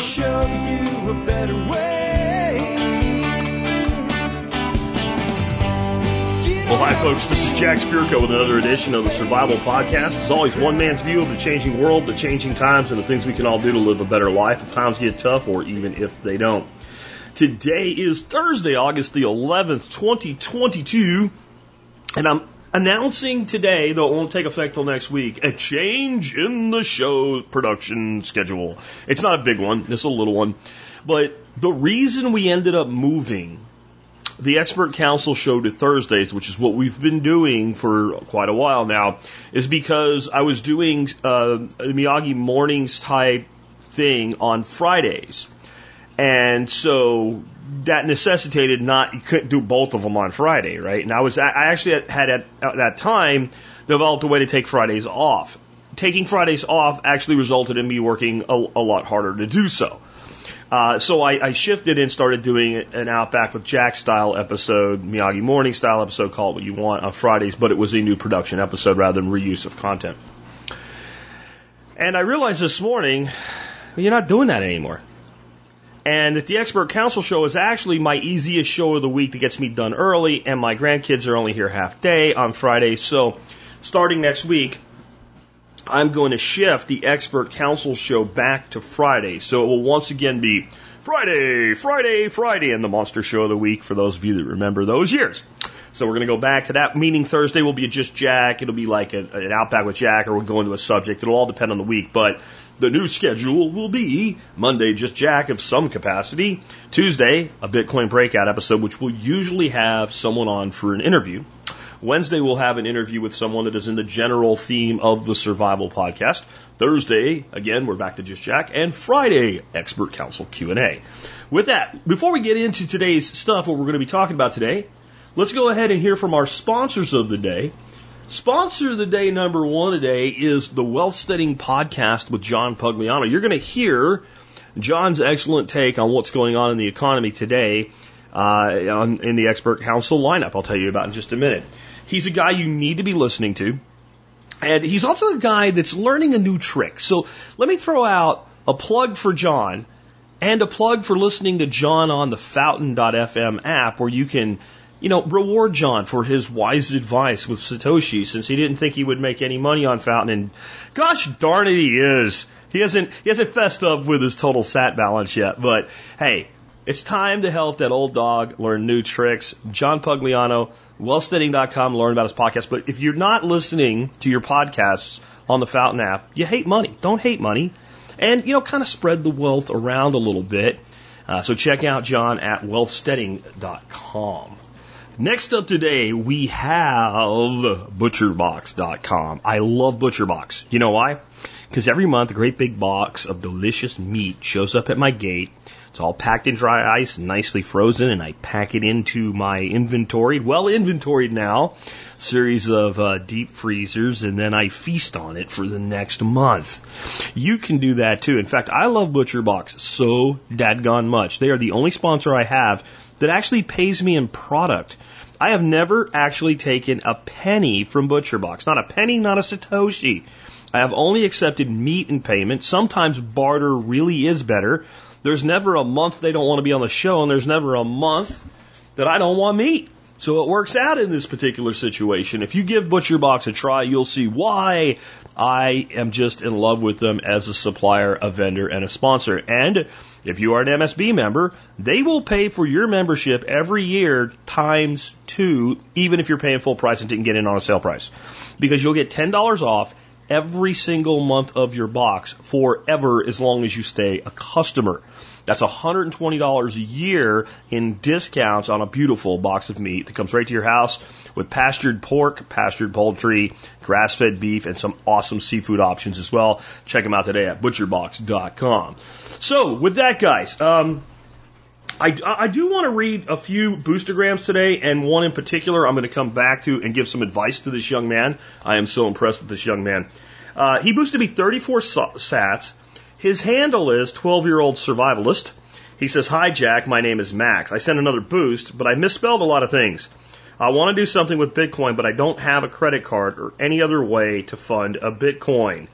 show you a better way. Well, hi, folks. This is Jack Spirko with another edition of the Survival Podcast. As always, one man's view of the changing world, the changing times, and the things we can all do to live a better life if times get tough or even if they don't. Today is Thursday, August the 11th, 2022, and I'm announcing today, though it won't take effect till next week, a change in the show production schedule. It's not a big one, it's a little one. But the reason we ended up moving the expert council show to Thursdays, which is what we've been doing for quite a while now, is because I was doing uh, a Miyagi mornings type thing on Fridays. And so that necessitated not, you couldn't do both of them on Friday, right? And I was, I actually had at, at that time developed a way to take Fridays off. Taking Fridays off actually resulted in me working a, a lot harder to do so. Uh, so I, I shifted and started doing an Outback with Jack style episode, Miyagi Morning style episode, call it what you want, on Fridays, but it was a new production episode rather than reuse of content. And I realized this morning, you're not doing that anymore. And that the Expert Council show is actually my easiest show of the week that gets me done early, and my grandkids are only here half day on Friday. So starting next week, I'm going to shift the Expert Council show back to Friday. So it will once again be Friday, Friday, Friday, and the Monster Show of the Week for those of you that remember those years. So we're going to go back to that, meaning Thursday will be Just Jack. It'll be like a, an Outback with Jack, or we'll go into a subject. It'll all depend on the week. But the new schedule will be Monday, Just Jack of some capacity. Tuesday, a Bitcoin breakout episode, which will usually have someone on for an interview. Wednesday, we'll have an interview with someone that is in the general theme of the survival podcast. Thursday, again, we're back to Just Jack. And Friday, Expert Council Q&A. With that, before we get into today's stuff, what we're going to be talking about today, let's go ahead and hear from our sponsors of the day. Sponsor of the day number one today is the Wealth Studying Podcast with John Pugliano. You're going to hear John's excellent take on what's going on in the economy today uh, on, in the Expert Council lineup. I'll tell you about in just a minute. He's a guy you need to be listening to. And he's also a guy that's learning a new trick. So let me throw out a plug for John and a plug for listening to John on the Fountain.fm app where you can, you know, reward John for his wise advice with Satoshi since he didn't think he would make any money on Fountain. And gosh darn it, he is. He hasn't, he hasn't fessed up with his total sat balance yet. But hey, it's time to help that old dog learn new tricks. John Pugliano, wealthstudying.com, learn about his podcast. But if you're not listening to your podcasts on the Fountain app, you hate money. Don't hate money. And, you know, kind of spread the wealth around a little bit. Uh, so check out John at wealthstudying.com. Next up today, we have butcherbox.com. I love ButcherBox. You know why? Because every month, a great big box of delicious meat shows up at my gate. It's all packed in dry ice, nicely frozen, and I pack it into my inventoried, well inventoried now, series of uh, deep freezers, and then I feast on it for the next month. You can do that too. In fact, I love ButcherBox so dadgone much. They are the only sponsor I have that actually pays me in product. I have never actually taken a penny from ButcherBox. Not a penny, not a Satoshi. I have only accepted meat in payment. Sometimes barter really is better. There's never a month they don't want to be on the show, and there's never a month that I don't want meat. So it works out in this particular situation. If you give ButcherBox a try, you'll see why I am just in love with them as a supplier, a vendor, and a sponsor. And if you are an MSB member, they will pay for your membership every year times two, even if you're paying full price and didn't get in on a sale price. Because you'll get $10 off every single month of your box forever as long as you stay a customer. That's $120 a year in discounts on a beautiful box of meat that comes right to your house with pastured pork, pastured poultry, grass fed beef, and some awesome seafood options as well. Check them out today at butcherbox.com. So, with that, guys, um, I, I do want to read a few boostergrams today, and one in particular I'm going to come back to and give some advice to this young man. I am so impressed with this young man. Uh, he boosted me 34 sats. His handle is 12 year old survivalist. He says, Hi, Jack. My name is Max. I sent another boost, but I misspelled a lot of things. I want to do something with Bitcoin, but I don't have a credit card or any other way to fund a Bitcoin.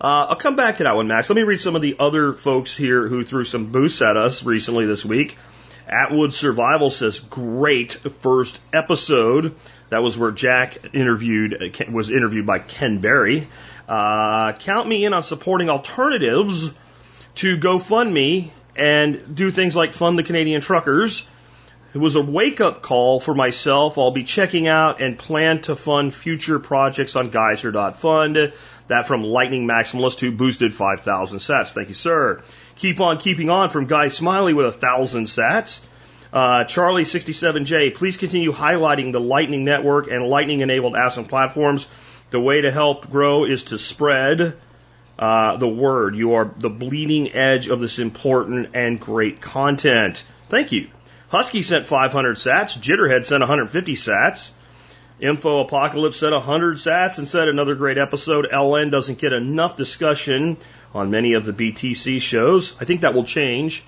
Uh, I'll come back to that one, Max. Let me read some of the other folks here who threw some boosts at us recently this week. Atwood Survival says, great first episode. That was where Jack interviewed, was interviewed by Ken Berry. Uh, count me in on supporting alternatives to GoFundMe and do things like fund the Canadian truckers. It was a wake up call for myself. I'll be checking out and plan to fund future projects on geyser.fund. That from Lightning Maximalist who boosted 5,000 sats. Thank you, sir. Keep on keeping on from Guy Smiley with a thousand sats. Uh, Charlie67J, please continue highlighting the Lightning Network and Lightning enabled apps and platforms. The way to help grow is to spread uh, the word. You are the bleeding edge of this important and great content. Thank you. Husky sent 500 sats. Jitterhead sent 150 sats. Info Apocalypse said 100 sats and said another great episode. LN doesn't get enough discussion on many of the BTC shows. I think that will change.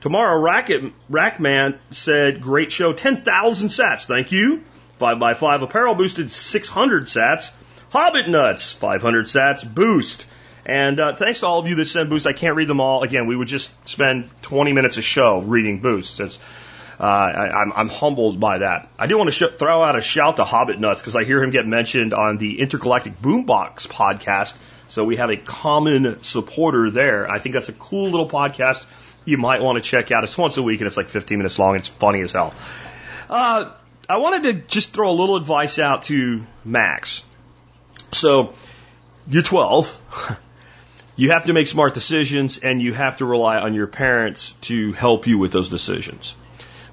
Tomorrow, Racket, Rackman said, great show, 10,000 sats. Thank you. 5x5 Apparel boosted 600 sats. Hobbit Nuts, 500 sats boost. And uh, thanks to all of you that send boosts. I can't read them all. Again, we would just spend 20 minutes a show reading boosts. It's, uh, I, am I'm, I'm humbled by that. I do want to sh- throw out a shout to Hobbit Nuts because I hear him get mentioned on the Intergalactic Boombox podcast. So we have a common supporter there. I think that's a cool little podcast you might want to check out. It's once a week and it's like 15 minutes long. It's funny as hell. Uh, I wanted to just throw a little advice out to Max. So you're 12. you have to make smart decisions and you have to rely on your parents to help you with those decisions.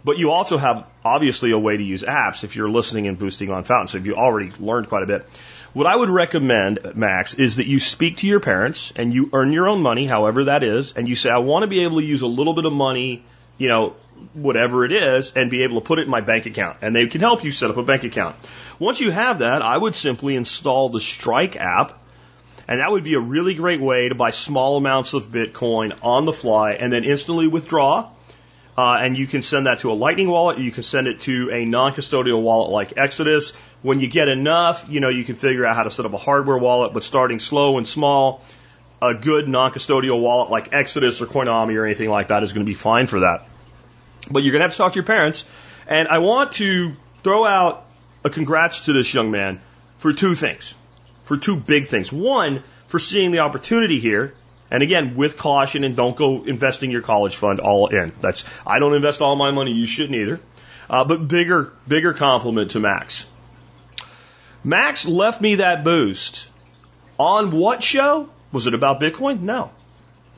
But you also have obviously a way to use apps if you're listening and boosting on Fountain. So if you already learned quite a bit. What I would recommend, Max, is that you speak to your parents and you earn your own money, however that is, and you say, I want to be able to use a little bit of money, you know, whatever it is, and be able to put it in my bank account. And they can help you set up a bank account. Once you have that, I would simply install the Strike app, and that would be a really great way to buy small amounts of Bitcoin on the fly and then instantly withdraw. Uh, and you can send that to a Lightning wallet. You can send it to a non-custodial wallet like Exodus. When you get enough, you know, you can figure out how to set up a hardware wallet, but starting slow and small, a good non-custodial wallet like Exodus or Coinomi or anything like that is going to be fine for that. But you're going to have to talk to your parents. And I want to throw out a congrats to this young man for two things, for two big things. One, for seeing the opportunity here. And again, with caution and don't go investing your college fund all in. That's, I don't invest all my money. You shouldn't either. Uh, but bigger, bigger compliment to Max. Max left me that boost on what show? Was it about Bitcoin? No.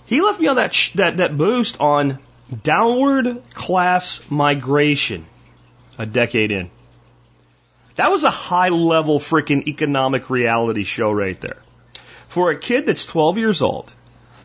He left me on that sh- that that boost on downward class migration a decade in. That was a high level freaking economic reality show right there. For a kid that's 12 years old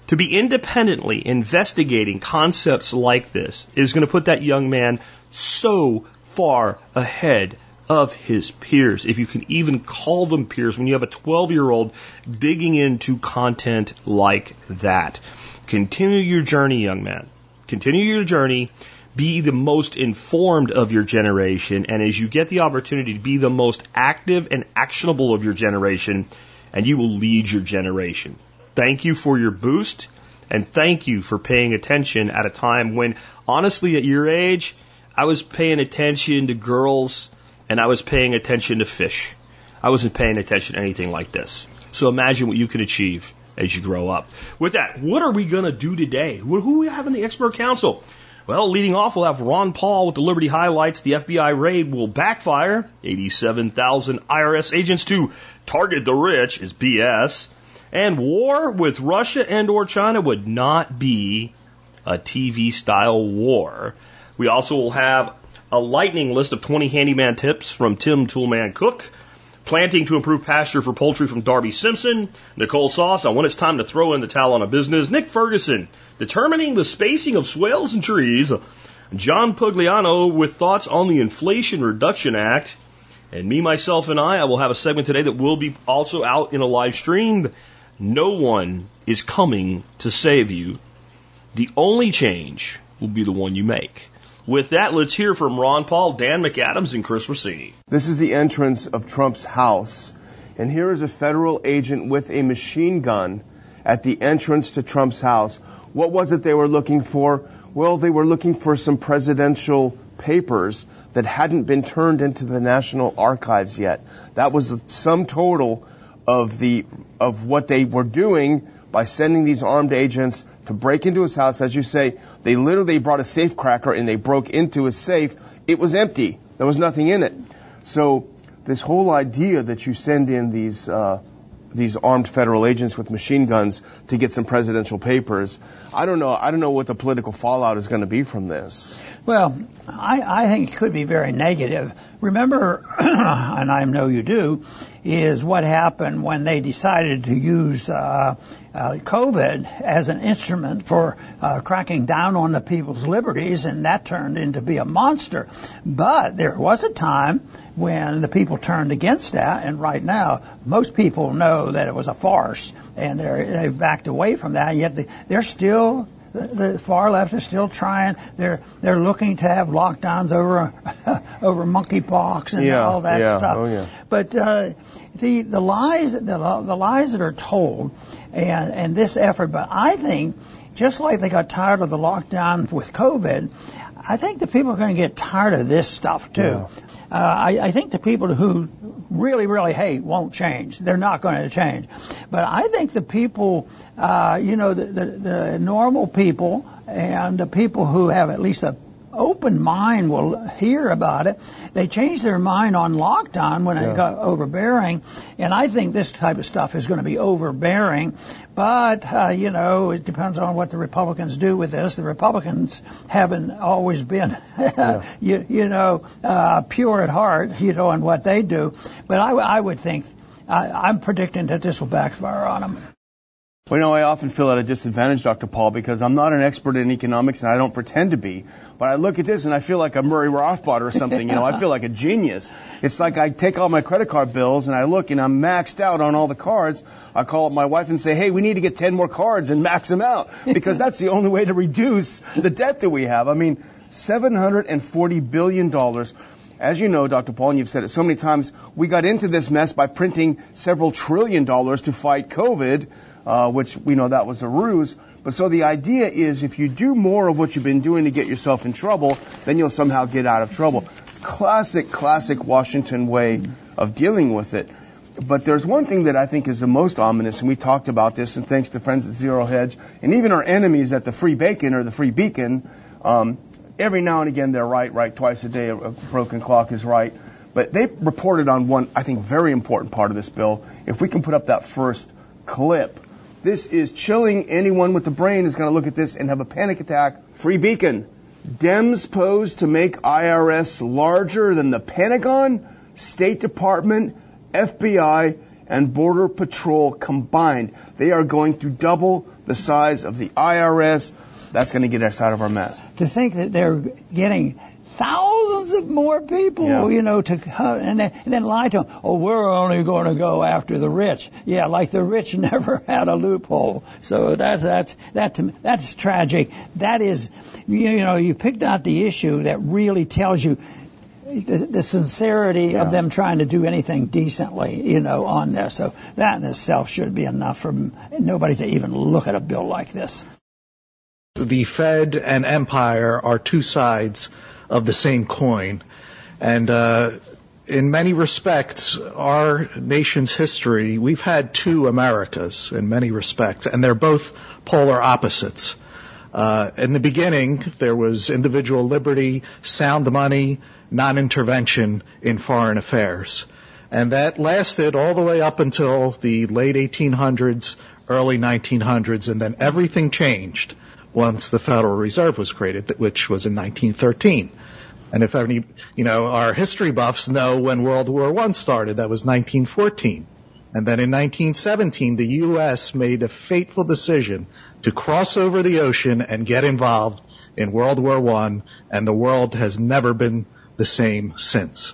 to be independently investigating concepts like this is going to put that young man so far ahead of his peers, if you can even call them peers, when you have a 12 year old digging into content like that. Continue your journey, young man. Continue your journey. Be the most informed of your generation. And as you get the opportunity to be the most active and actionable of your generation, and you will lead your generation. Thank you for your boost. And thank you for paying attention at a time when, honestly, at your age, I was paying attention to girls and I was paying attention to fish. I wasn't paying attention to anything like this. So imagine what you can achieve as you grow up. With that, what are we going to do today? Who are we having the expert council? Well, leading off, we'll have Ron Paul with the Liberty highlights. The FBI raid will backfire. 87,000 IRS agents to target the rich is BS. And war with Russia and or China would not be a TV style war. We also will have a lightning list of 20 handyman tips from Tim Toolman Cook. Planting to improve pasture for poultry from Darby Simpson. Nicole Sauce on when it's time to throw in the towel on a business. Nick Ferguson determining the spacing of swales and trees. John Pugliano with thoughts on the Inflation Reduction Act. And me, myself, and I, I will have a segment today that will be also out in a live stream. No one is coming to save you. The only change will be the one you make. With that, let's hear from Ron Paul, Dan McAdams, and Chris Rossini. This is the entrance of Trump's house. And here is a federal agent with a machine gun at the entrance to Trump's house. What was it they were looking for? Well, they were looking for some presidential papers that hadn't been turned into the National Archives yet. That was the sum total of the of what they were doing by sending these armed agents to break into his house. As you say, they literally brought a safe cracker and they broke into his safe. It was empty. There was nothing in it. So this whole idea that you send in these uh, these armed federal agents with machine guns to get some presidential papers, I don't know. I don't know what the political fallout is going to be from this. Well, I, I think it could be very negative. Remember, and I know you do, is what happened when they decided to use uh, uh, COVID as an instrument for uh, cracking down on the people's liberties, and that turned into be a monster. But there was a time when the people turned against that, and right now most people know that it was a farce, and they're, they've backed away from that. Yet they, they're still the, the far left is still trying. They're they're looking to have lockdowns over over monkeypox and Yeah, all that yeah, stuff. oh, yeah. But uh, the the lies the, the lies that are told and and this effort. But I think just like they got tired of the lockdown with COVID, I think the people are going to get tired of this stuff too. Yeah. Uh, I, I think the people who really, really hate won't change. They're not going to change. But I think the people, uh, you know, the, the, the normal people and the people who have at least a open mind will hear about it. They changed their mind on lockdown when Yeah. it got overbearing, and I think this type of stuff is going to be overbearing. But uh, you know, it depends on what the Republicans do with this. The Republicans haven't always been, you, you know, uh, pure at heart, you know, in what they do. But I, I would think. I, I'm predicting that this will backfire on them. Well, you know, I often feel at a disadvantage, Dr. Paul, because I'm not an expert in economics and I don't pretend to be. But I look at this and I feel like a Murray Rothbard or something. You know, I feel like a genius. It's like I take all my credit card bills and I look and I'm maxed out on all the cards. I call up my wife and say, hey, we need to get 10 more cards and max them out because that's the only way to reduce the debt that we have. I mean, $740 billion. As you know, Dr. Paul, and you've said it so many times, we got into this mess by printing several trillion dollars to fight COVID, uh, which we know that was a ruse. But so the idea is if you do more of what you've been doing to get yourself in trouble, then you'll somehow get out of trouble. Classic, classic Washington way of dealing with it. But there's one thing that I think is the most ominous, and we talked about this, and thanks to friends at Zero Hedge, and even our enemies at the Free Bacon or the Free Beacon, um, every now and again they're right, right, twice a day a broken clock is right. But they reported on one, I think, very important part of this bill. If we can put up that first clip, this is chilling. Anyone with the brain is going to look at this and have a panic attack. Free Beacon. Dems pose to make IRS larger than the Pentagon, State Department, FBI, and Border Patrol combined. They are going to double the size of the IRS. That's going to get us out of our mess. to think that they're getting thousands of more people, Yeah. you know, to and then, and then lie to them. Oh, we're only going to go after the rich. Yeah, like the rich never had a loophole. So that's that's that to that's tragic. That is, you, you know, you picked out the issue that really tells you. The, the sincerity of them trying to do anything decently, you know, on this. So that in itself should be enough for nobody to even look at a bill like this. the Fed and empire are two sides of the same coin. And uh, in many respects, our nation's history, we've had two Americas in many respects, and they're both polar opposites. Uh, in the beginning, there was individual liberty, sound money, non-intervention in foreign affairs. And that lasted all the way up until the late 1800s, early 1900s, and then everything changed once the Federal Reserve was created, which was in 1913. And if any, you know, our history buffs know when World War I started, that was 1914. And then in 1917, the U.S. made a fateful decision to cross over the ocean and get involved in World War I, and the world has never been the same since.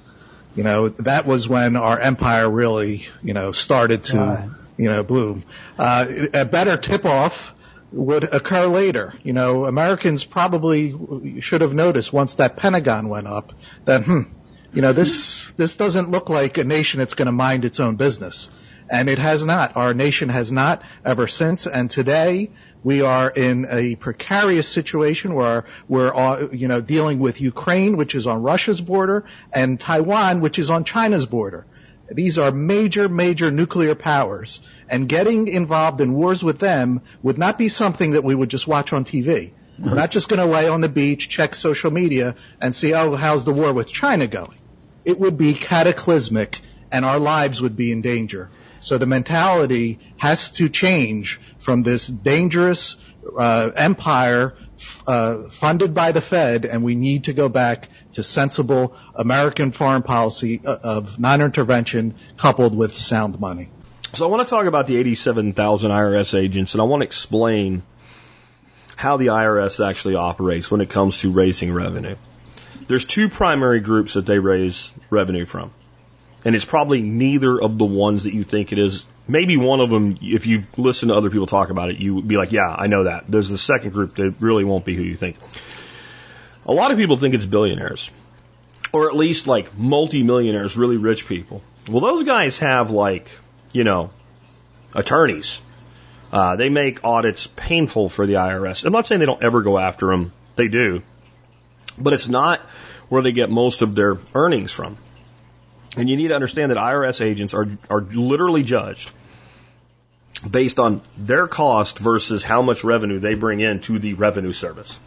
You know, that was when our empire really, you know, started to, Right. you know, bloom. Uh, a better tip-off would occur later. You know, Americans probably should have noticed once that Pentagon went up that, hmm, you know, this, this doesn't look like a nation that's going to mind its own business. And it has not. Our nation has not ever since. And today, we are in a precarious situation where we're, uh, you know, dealing with Ukraine, which is on Russia's border, and Taiwan, which is on China's border. These are major, major nuclear powers. And getting involved in wars with them would not be something that we would just watch on TV. We're not just going to lay on the beach, check social media, and see, oh, how's the war with China going? It would be cataclysmic, and our lives would be in danger. So the mentality has to change from this dangerous uh, empire uh, funded by the Fed, and we need to go back to sensible American foreign policy uh, of non-intervention coupled with sound money. So I want to talk about the 87,000 IRS agents, and I want to explain how the IRS actually operates when it comes to raising revenue. There's two primary groups that they raise revenue from. And it's probably neither of the ones that you think it is. Maybe one of them, if you listen to other people talk about it, you would be like, yeah, I know that. There's the second group that really won't be who you think. A lot of people think it's billionaires. Or at least like multimillionaires, really rich people. Well, those guys have like, you know, attorneys uh, they make audits painful for the IRS. I'm not saying they don't ever go after them. They do. But it's not where they get most of their earnings from. And you need to understand that IRS agents are, are literally judged based on their cost versus how much revenue they bring in to the revenue service.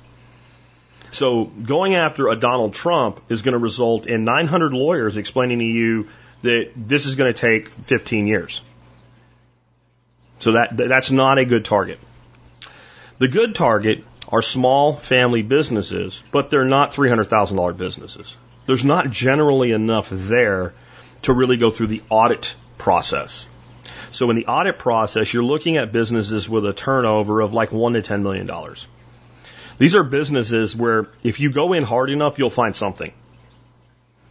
So going after a Donald Trump is going to result in 900 lawyers explaining to you that this is going to take 15 years. So that, that's not a good target. The good target are small family businesses, but they're not $300,000 businesses. There's not generally enough there to really go through the audit process. So in the audit process, you're looking at businesses with a turnover of like one to ten million dollars. These are businesses where if you go in hard enough, you'll find something.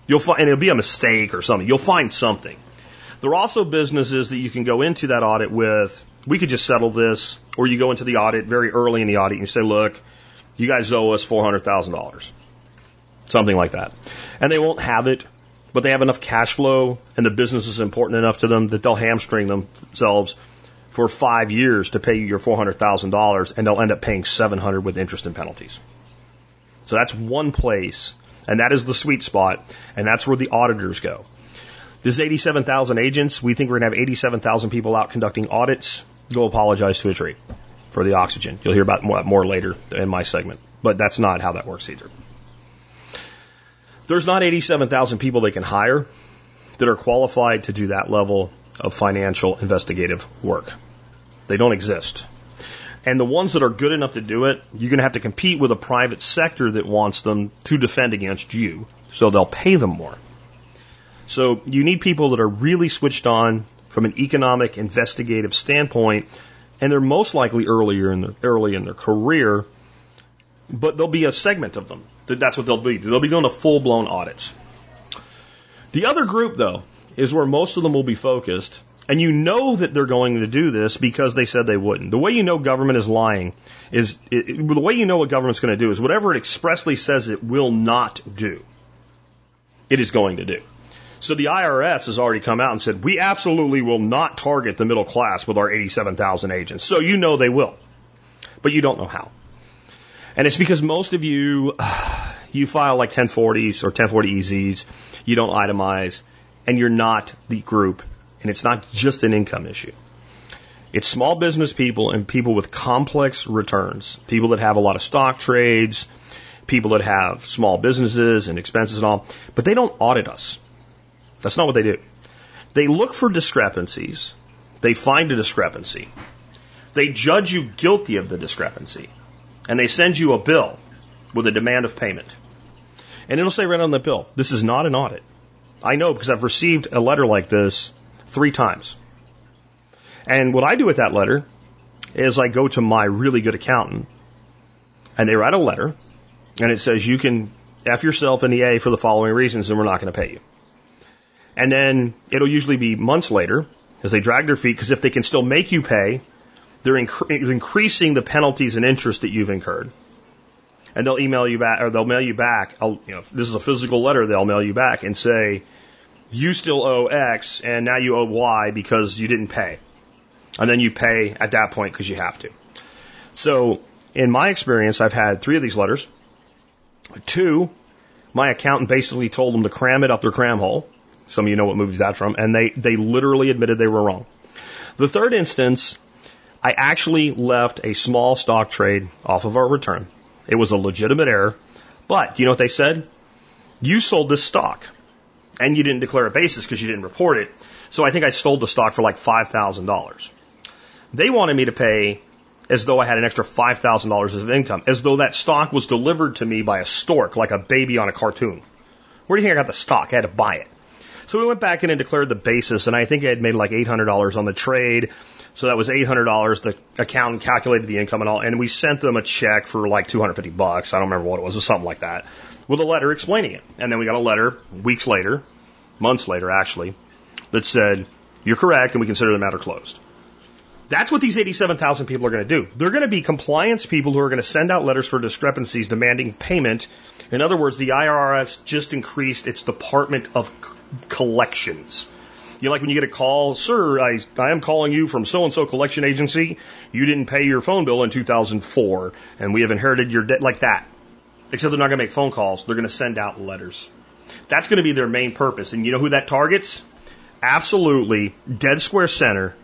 You'll find, and it'll be a mistake or something. You'll find something. There are also businesses that you can go into that audit with. We could just settle this, or you go into the audit very early in the audit and you say, look, you guys owe us $400,000. Something like that. And they won't have it, but they have enough cash flow and the business is important enough to them that they'll hamstring themselves for five years to pay you your $400,000 and they'll end up paying 700 with interest and penalties. So that's one place and that is the sweet spot and that's where the auditors go. This is 87,000 agents. We think we're going to have 87,000 people out conducting audits. Go apologize to a tree for the oxygen. You'll hear about more, more later in my segment, but that's not how that works either. There's not 87,000 people they can hire that are qualified to do that level of financial investigative work. They don't exist. And the ones that are good enough to do it, you're going to have to compete with a private sector that wants them to defend against you, so they'll pay them more. So you need people that are really switched on from an economic investigative standpoint, and they're most likely earlier in their, early in their career, but there'll be a segment of them. that That's what they'll be. They'll be doing the full blown audits. The other group, though, is where most of them will be focused, and you know that they're going to do this because they said they wouldn't. The way you know government is lying is it, the way you know what government's going to do is whatever it expressly says it will not do, it is going to do. So the IRS has already come out and said, we absolutely will not target the middle class with our 87,000 agents. So you know they will, but you don't know how. And it's because most of you, you file like 1040s or 1040EZs, you don't itemize, and you're not the group, and it's not just an income issue. It's small business people and people with complex returns, people that have a lot of stock trades, people that have small businesses and expenses and all, but they don't audit us. That's not what they do. They look for discrepancies. They find a discrepancy. They judge you guilty of the discrepancy. And they send you a bill with a demand of payment. And it'll say right on the bill, this is not an audit. I know because I've received a letter like this three times. And what I do with that letter is I go to my really good accountant and they write a letter and it says you can F yourself in the A for the following reasons and we're not going to pay you. And then it'll usually be months later as they drag their feet because if they can still make you pay, they're inc- increasing the penalties and interest that you've incurred. And they'll email you back, or they'll mail you back. I'll, you know, this is a physical letter. They'll mail you back and say, you still owe X and now you owe Y because you didn't pay. And then you pay at that point because you have to. So in my experience, I've had three of these letters. Two, my accountant basically told them to cram it up their cram hole. Some of you know what movie's that from. And they, they literally admitted they were wrong. The third instance, I actually left a small stock trade off of our return. It was a legitimate error. But do you know what they said? You sold this stock and you didn't declare a basis because you didn't report it. So I think I stole the stock for like $5,000. They wanted me to pay as though I had an extra $5,000 of income, as though that stock was delivered to me by a stork, like a baby on a cartoon. Where do you think I got the stock? I had to buy it. So we went back in and declared the basis, and I think I had made like $800 on the trade. So that was $800. The accountant calculated the income and all, and we sent them a check for like 250 bucks. I don't remember what it was, or something like that, with a letter explaining it. And then we got a letter weeks later, months later actually, that said, you're correct and we consider the matter closed. That's what these 87,000 people are going to do. They're going to be compliance people who are going to send out letters for discrepancies demanding payment. In other words, the IRS just increased its Department of Collections. You know, like when you get a call, sir, I, I am calling you from so and so collection agency. You didn't pay your phone bill in 2004, and we have inherited your debt, like that. Except they're not going to make phone calls, they're going to send out letters. That's going to be their main purpose. And you know who that targets? Absolutely, dead square center,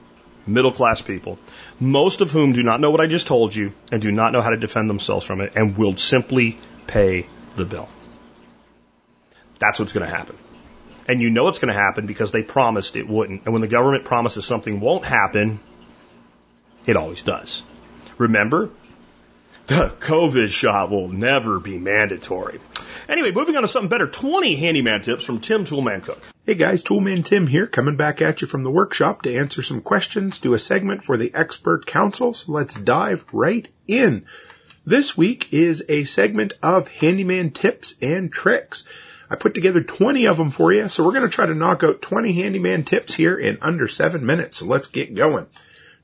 middle class people, most of whom do not know what I just told you and do not know how to defend themselves from it and will simply pay the bill. That's what's going to happen. And you know it's going to happen because they promised it wouldn't. And when the government promises something won't happen, it always does. Remember, the COVID shot will never be mandatory. Anyway, moving on to something better 20 handyman tips from Tim Toolman Cook. Hey guys, Toolman Tim here, coming back at you from the workshop to answer some questions, do a segment for the expert council. So Let's dive right in. This week is a segment of handyman tips and tricks. I put together 20 of them for you, so we're going to try to knock out 20 handyman tips here in under seven minutes. So let's get going.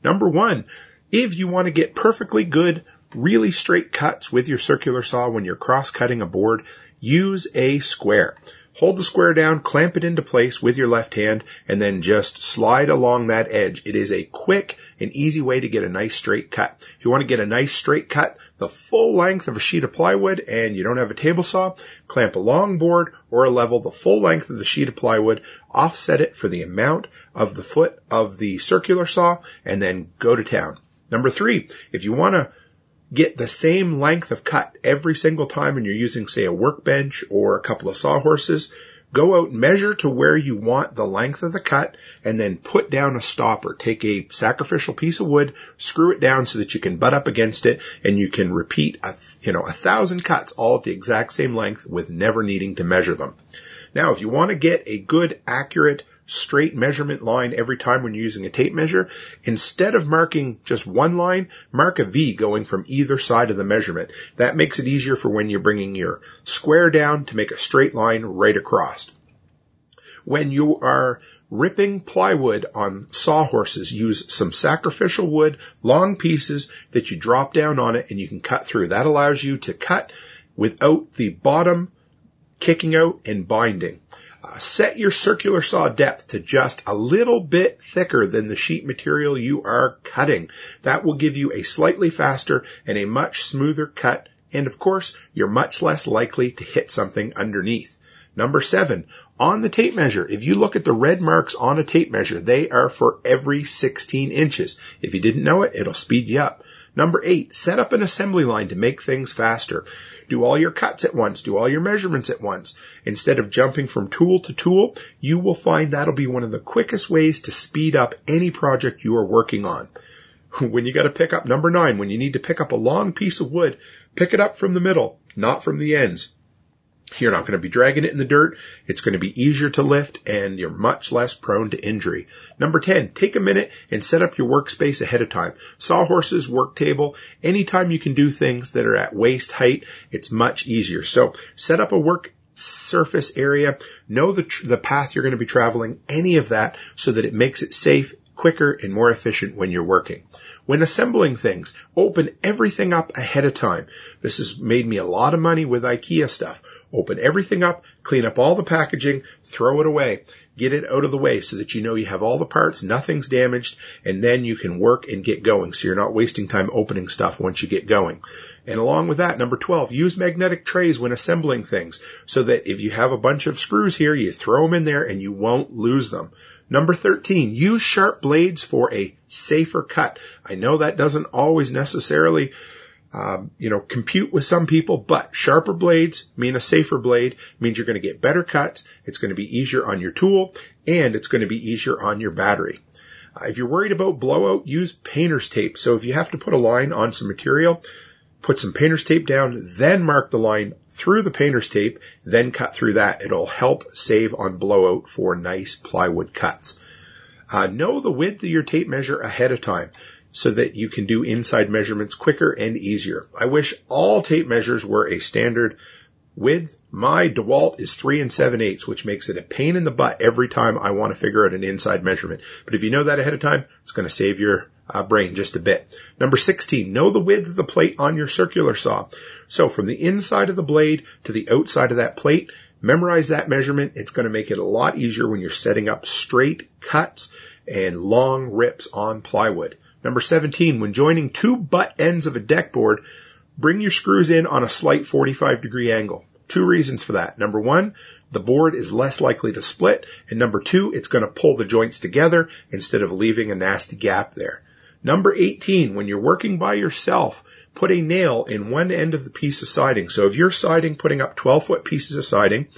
Number one, if you want to get perfectly good, really straight cuts with your circular saw when you're cross cutting a board, use a square. Hold the square down, clamp it into place with your left hand, and then just slide along that edge. It is a quick and easy way to get a nice straight cut. If you want to get a nice straight cut, the full length of a sheet of plywood and you don't have a table saw, clamp a long board or a level the full length of the sheet of plywood, offset it for the amount of the foot of the circular saw, and then go to town. Number three, if you want to get the same length of cut every single time and you're using, say, a workbench or a couple of sawhorses, go out, and measure to where you want the length of the cut, and then put down a stopper. Take a sacrificial piece of wood, screw it down so that you can butt up against it, and you can repeat a, you know, a thousand cuts all at the exact same length with never needing to measure them. Now, if you want to get a good, accurate, straight measurement line every time when you're using a tape measure, instead of marking just one line, mark a V going from either side of the measurement. That makes it easier for when you're bringing your square down to make a straight line right across. When you are ripping plywood on sawhorses, use some sacrificial wood, long pieces that you drop down on it and you can cut through. That allows you to cut without the bottom kicking out and binding. Set your circular saw depth to just a little bit thicker than the sheet material you are cutting. That will give you a slightly faster and a much smoother cut. And of course, you're much less likely to hit something underneath. Number seven, on the tape measure, if you look at the red marks on a tape measure, they are for every 16 inches. If you didn't know it, it'll speed you up. Number eight, set up an assembly line to make things faster. Do all your cuts at once. Do all your measurements at once. Instead of jumping from tool to tool, you will find that'll be one of the quickest ways to speed up any project you are working on. When you got to pick up number nine, when you need to pick up a long piece of wood, pick it up from the middle, not from the ends. You're not going to be dragging it in the dirt. It's going to be easier to lift and you're much less prone to injury. Number 10, take a minute and set up your workspace ahead of time. Sawhorses, work table, anytime you can do things that are at waist height, it's much easier. So set up a work surface area, know the, tr- the path you're going to be traveling, any of that so that it makes it safe, quicker, and more efficient when you're working. When assembling things, open everything up ahead of time. This has made me a lot of money with IKEA stuff open everything up, clean up all the packaging, throw it away. Get it out of the way so that you know you have all the parts, nothing's damaged, and then you can work and get going so you're not wasting time opening stuff once you get going. And along with that, number 12, use magnetic trays when assembling things so that if you have a bunch of screws here, you throw them in there and you won't lose them. Number 13, use sharp blades for a safer cut. I know that doesn't always necessarily um, you know, compute with some people, but sharper blades mean a safer blade, means you're going to get better cuts, it's going to be easier on your tool, and it's going to be easier on your battery. Uh, if you're worried about blowout, use painter's tape. So if you have to put a line on some material, put some painter's tape down, then mark the line through the painter's tape, then cut through that. It'll help save on blowout for nice plywood cuts. Uh, know the width of your tape measure ahead of time so that you can do inside measurements quicker and easier. I wish all tape measures were a standard width. My DeWalt is three and seven eighths, which makes it a pain in the butt every time I want to figure out an inside measurement. But if you know that ahead of time, it's going to save your uh, brain just a bit. Number 16, know the width of the plate on your circular saw. So from the inside of the blade to the outside of that plate, memorize that measurement. It's going to make it a lot easier when you're setting up straight cuts and long rips on plywood. Number 17, when joining two butt ends of a deck board, bring your screws in on a slight 45 degree angle. Two reasons for that. Number one, the board is less likely to split. And number two, it's going to pull the joints together instead of leaving a nasty gap there. Number 18, when you're working by yourself, put a nail in one end of the piece of siding. So if you're siding, putting up 12 foot pieces of siding,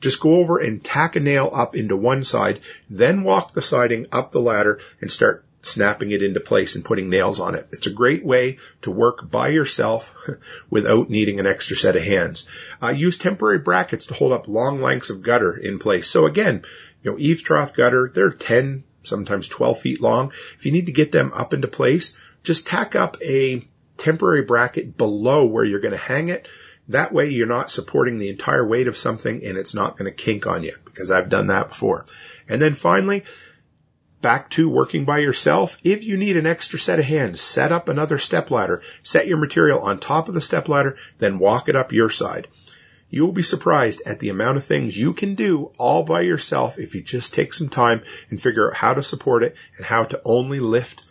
just go over and tack a nail up into one side, then walk the siding up the ladder and start snapping it into place and putting nails on it. It's a great way to work by yourself without needing an extra set of hands. Uh, use temporary brackets to hold up long lengths of gutter in place. So again, you know, eaves trough gutter, they're 10, sometimes 12 feet long. If you need to get them up into place, just tack up a temporary bracket below where you're going to hang it. That way you're not supporting the entire weight of something and it's not going to kink on you because I've done that before. And then finally, back to working by yourself. If you need an extra set of hands, set up another step ladder, set your material on top of the step ladder, then walk it up your side. You will be surprised at the amount of things you can do all by yourself if you just take some time and figure out how to support it and how to only lift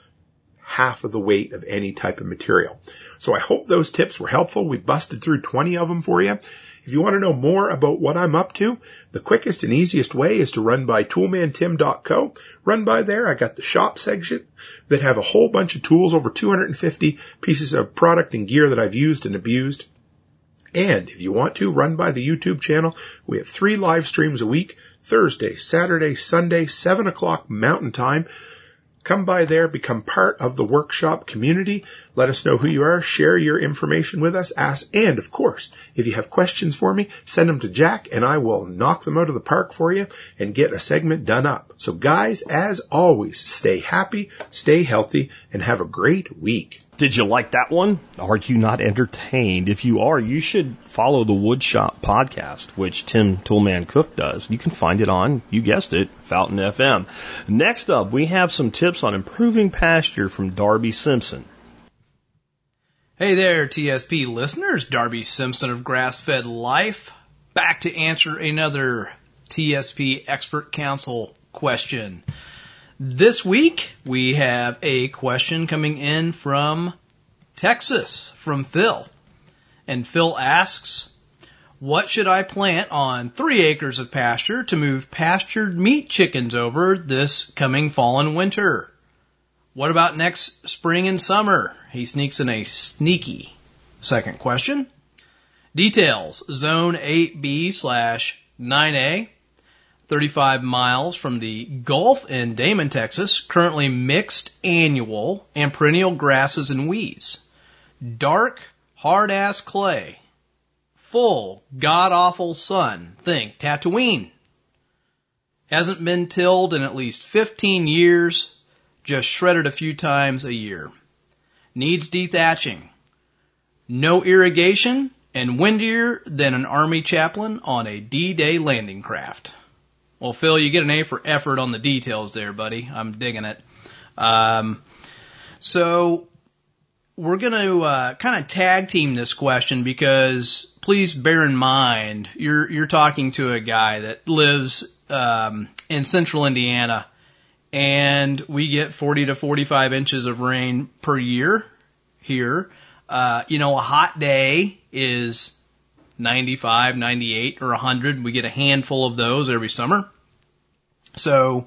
half of the weight of any type of material. So I hope those tips were helpful. We busted through 20 of them for you. If you want to know more about what I'm up to, the quickest and easiest way is to run by toolmantim.co. Run by there. I got the shop section that have a whole bunch of tools, over 250 pieces of product and gear that I've used and abused. And if you want to, run by the YouTube channel. We have three live streams a week, Thursday, Saturday, Sunday, 7 o'clock Mountain Time. Come by there, become part of the workshop community. Let us know who you are, share your information with us, ask, and of course, if you have questions for me, send them to Jack and I will knock them out of the park for you and get a segment done up. So guys, as always, stay happy, stay healthy, and have a great week. Did you like that one? Are you not entertained? If you are, you should follow the Woodshop podcast, which Tim Toolman Cook does. You can find it on, you guessed it, Fountain FM. Next up, we have some tips on improving pasture from Darby Simpson. Hey there, TSP listeners. Darby Simpson of Grass Fed Life. Back to answer another TSP Expert Council question. This week, we have a question coming in from Texas, from Phil. And Phil asks, what should I plant on three acres of pasture to move pastured meat chickens over this coming fall and winter? What about next spring and summer? He sneaks in a sneaky second question. Details, zone 8B slash 9A 35 miles from the Gulf in Damon, Texas, currently mixed annual and perennial grasses and weeds. Dark, hard ass clay. Full, god awful sun. Think Tatooine. Hasn't been tilled in at least 15 years, just shredded a few times a year. Needs dethatching. No irrigation and windier than an army chaplain on a D-Day landing craft. Well, Phil, you get an A for effort on the details there, buddy. I'm digging it. Um, so we're going to uh, kind of tag team this question because please bear in mind you're you're talking to a guy that lives um, in central Indiana, and we get 40 to 45 inches of rain per year here. Uh, you know, a hot day is 95, 98, or 100. We get a handful of those every summer. So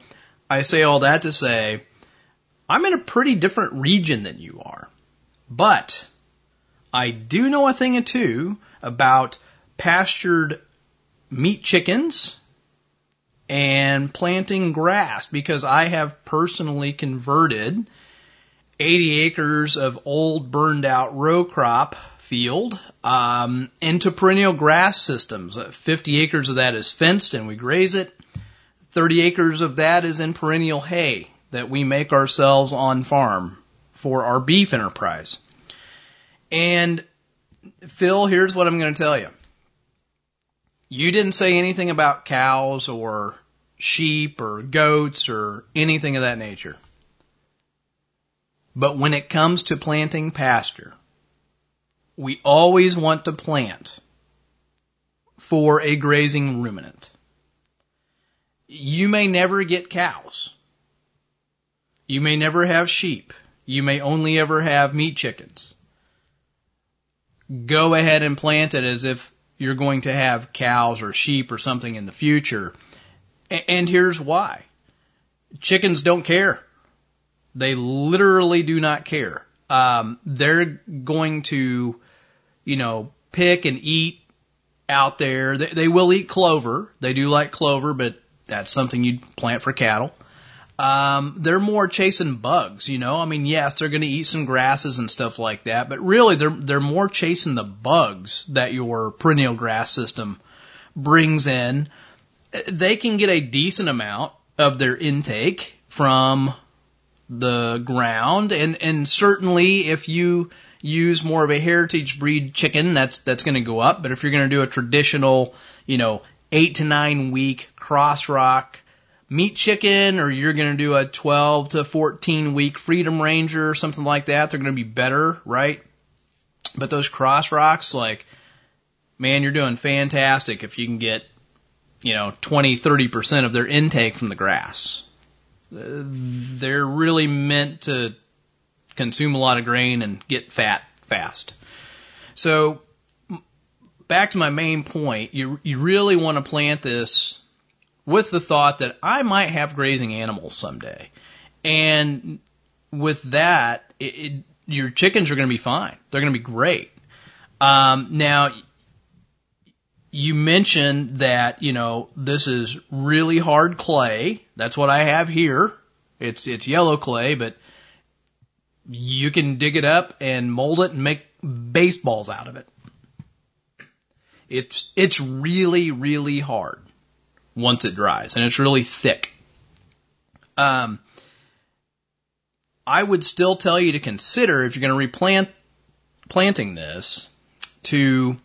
I say all that to say I'm in a pretty different region than you are. But I do know a thing or two about pastured meat chickens and planting grass because I have personally converted 80 acres of old burned out row crop field um, into perennial grass systems. 50 acres of that is fenced and we graze it. 30 acres of that is in perennial hay that we make ourselves on farm for our beef enterprise. And Phil, here's what I'm going to tell you. You didn't say anything about cows or sheep or goats or anything of that nature. But when it comes to planting pasture, we always want to plant for a grazing ruminant. You may never get cows. You may never have sheep. You may only ever have meat chickens. Go ahead and plant it as if you're going to have cows or sheep or something in the future. And here's why. Chickens don't care. They literally do not care. Um, they're going to, you know, pick and eat out there. They, they will eat clover. They do like clover, but that's something you'd plant for cattle. Um, they're more chasing bugs, you know. I mean, yes, they're going to eat some grasses and stuff like that, but really they're they're more chasing the bugs that your perennial grass system brings in. They can get a decent amount of their intake from the ground, and and certainly if you use more of a heritage breed chicken, that's that's going to go up. But if you're going to do a traditional, you know, eight to nine week cross rock meat chicken or you're going to do a 12 to 14 week freedom ranger or something like that, they're going to be better, right? But those cross rocks, like, man, you're doing fantastic if you can get, you know, 20, 30% of their intake from the grass. They're really meant to consume a lot of grain and get fat fast. So, back to my main point, you, you really want to plant this with the thought that I might have grazing animals someday. And with that, it, it, your chickens are going to be fine. They're going to be great. Um, now, you mentioned that, you know, this is really hard clay. That's what I have here. It's, it's yellow clay, but you can dig it up and mold it and make baseballs out of it. It's, it's really, really hard once it dries, and it's really thick. Um, I would still tell you to consider if you're going to replant planting this to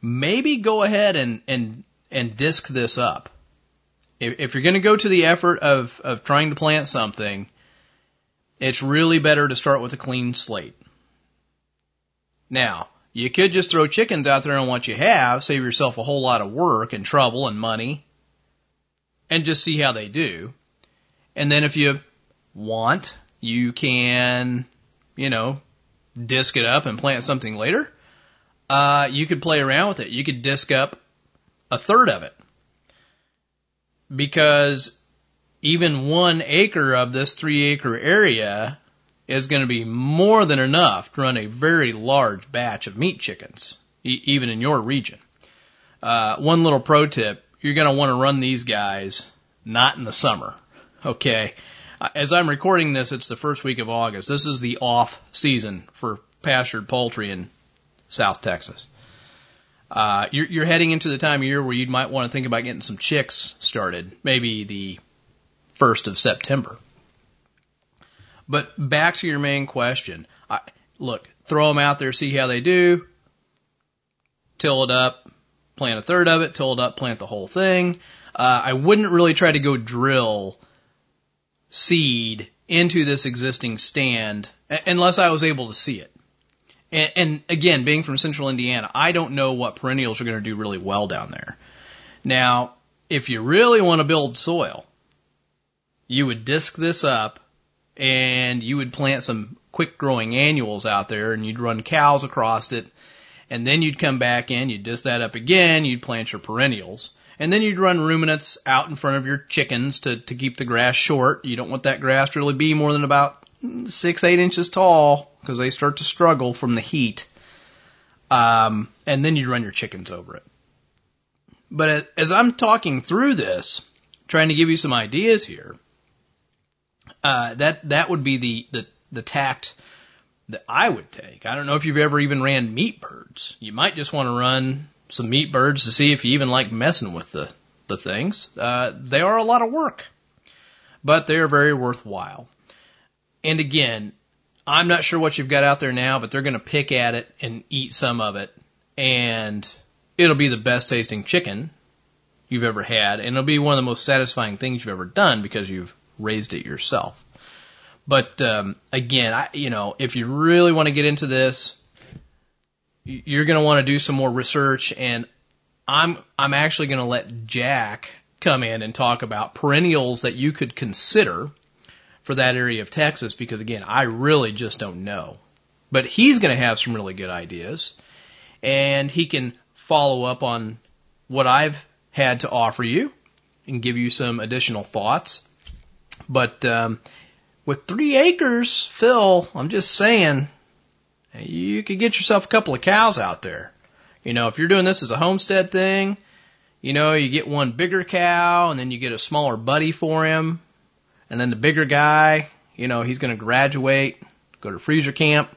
maybe go ahead and and and disc this up. If, if you're going to go to the effort of of trying to plant something, it's really better to start with a clean slate. Now, you could just throw chickens out there on what you have, save yourself a whole lot of work and trouble and money, and just see how they do. And then if you want, you can, you know, disc it up and plant something later. Uh, you could play around with it. You could disc up a third of it. Because even one acre of this three acre area is going to be more than enough to run a very large batch of meat chickens, e- even in your region. Uh, one little pro tip, you're going to want to run these guys not in the summer. Okay. Uh, as I'm recording this, it's the first week of August. This is the off season for pastured poultry in South Texas. Uh, you're, you're heading into the time of year where you might want to think about getting some chicks started, maybe the 1st of September. But back to your main question. I, look, throw them out there, see how they do, till it up, plant a third of it, till it up, plant the whole thing. Uh, I wouldn't really try to go drill seed into this existing stand unless I was able to see it. And, and again, being from central Indiana, I don't know what perennials are going to do really well down there. Now, if you really want to build soil, you would disc this up and you would plant some quick growing annuals out there and you'd run cows across it and then you'd come back in, you'd disc that up again, you'd plant your perennials. And then you'd run ruminants out in front of your chickens to, to keep the grass short. You don't want that grass to really be more than about six, eight inches tall because they start to struggle from the heat. Um, and then you'd run your chickens over it. But as I'm talking through this, trying to give you some ideas here, uh, that that would be the, the the tact that I would take. I don't know if you've ever even ran meat birds. You might just want to run some meat birds to see if you even like messing with the the things. Uh, they are a lot of work, but they are very worthwhile. And again, I'm not sure what you've got out there now, but they're going to pick at it and eat some of it, and it'll be the best tasting chicken you've ever had, and it'll be one of the most satisfying things you've ever done because you've raised it yourself. But um, again, I, you know, if you really want to get into this, you're going to want to do some more research, and I'm I'm actually going to let Jack come in and talk about perennials that you could consider for that area of Texas because again, I really just don't know. But he's going to have some really good ideas, and he can follow up on what I've had to offer you and give you some additional thoughts. But um, with three acres, Phil, I'm just saying, you could get yourself a couple of cows out there. You know, if you're doing this as a homestead thing, you know, you get one bigger cow and then you get a smaller buddy for him. And then the bigger guy, you know, he's going to graduate, go to freezer camp.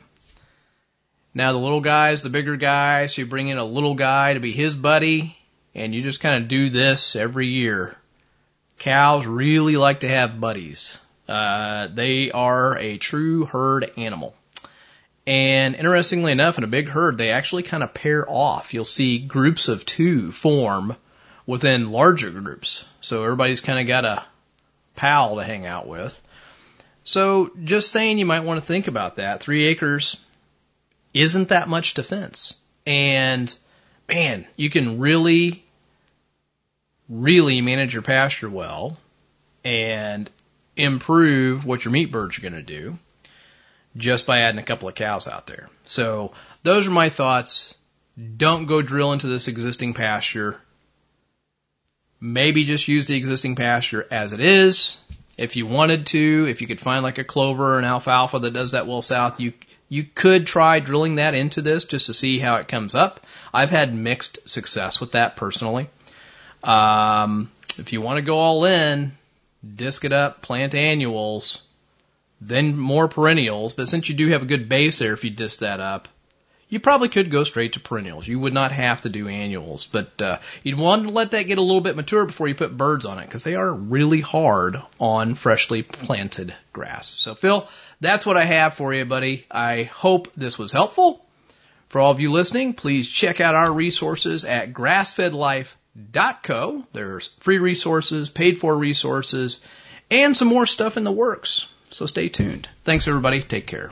Now the little guy is the bigger guy, so you bring in a little guy to be his buddy, and you just kind of do this every year. Cows really like to have buddies. Uh, they are a true herd animal. And interestingly enough, in a big herd, they actually kind of pair off. You'll see groups of two form within larger groups. So everybody's kind of got a pal to hang out with. So just saying you might want to think about that. Three acres isn't that much to fence. And man, you can really, really manage your pasture well and improve what your meat birds are going to do just by adding a couple of cows out there. So those are my thoughts. Don't go drill into this existing pasture. Maybe just use the existing pasture as it is. If you wanted to, if you could find like a clover or an alfalfa that does that well south, you you could try drilling that into this just to see how it comes up. I've had mixed success with that personally. Um, if you want to go all in, disc it up, plant annuals, then more perennials. But since you do have a good base there, if you disc that up, you probably could go straight to perennials. You would not have to do annuals, but uh, you'd want to let that get a little bit mature before you put birds on it because they are really hard on freshly planted grass. So, Phil, that's what I have for you, buddy. I hope this was helpful. For all of you listening, please check out our resources at grassfedlife.co. There's free resources, paid for resources, and some more stuff in the works. So stay tuned. Thanks, everybody. Take care.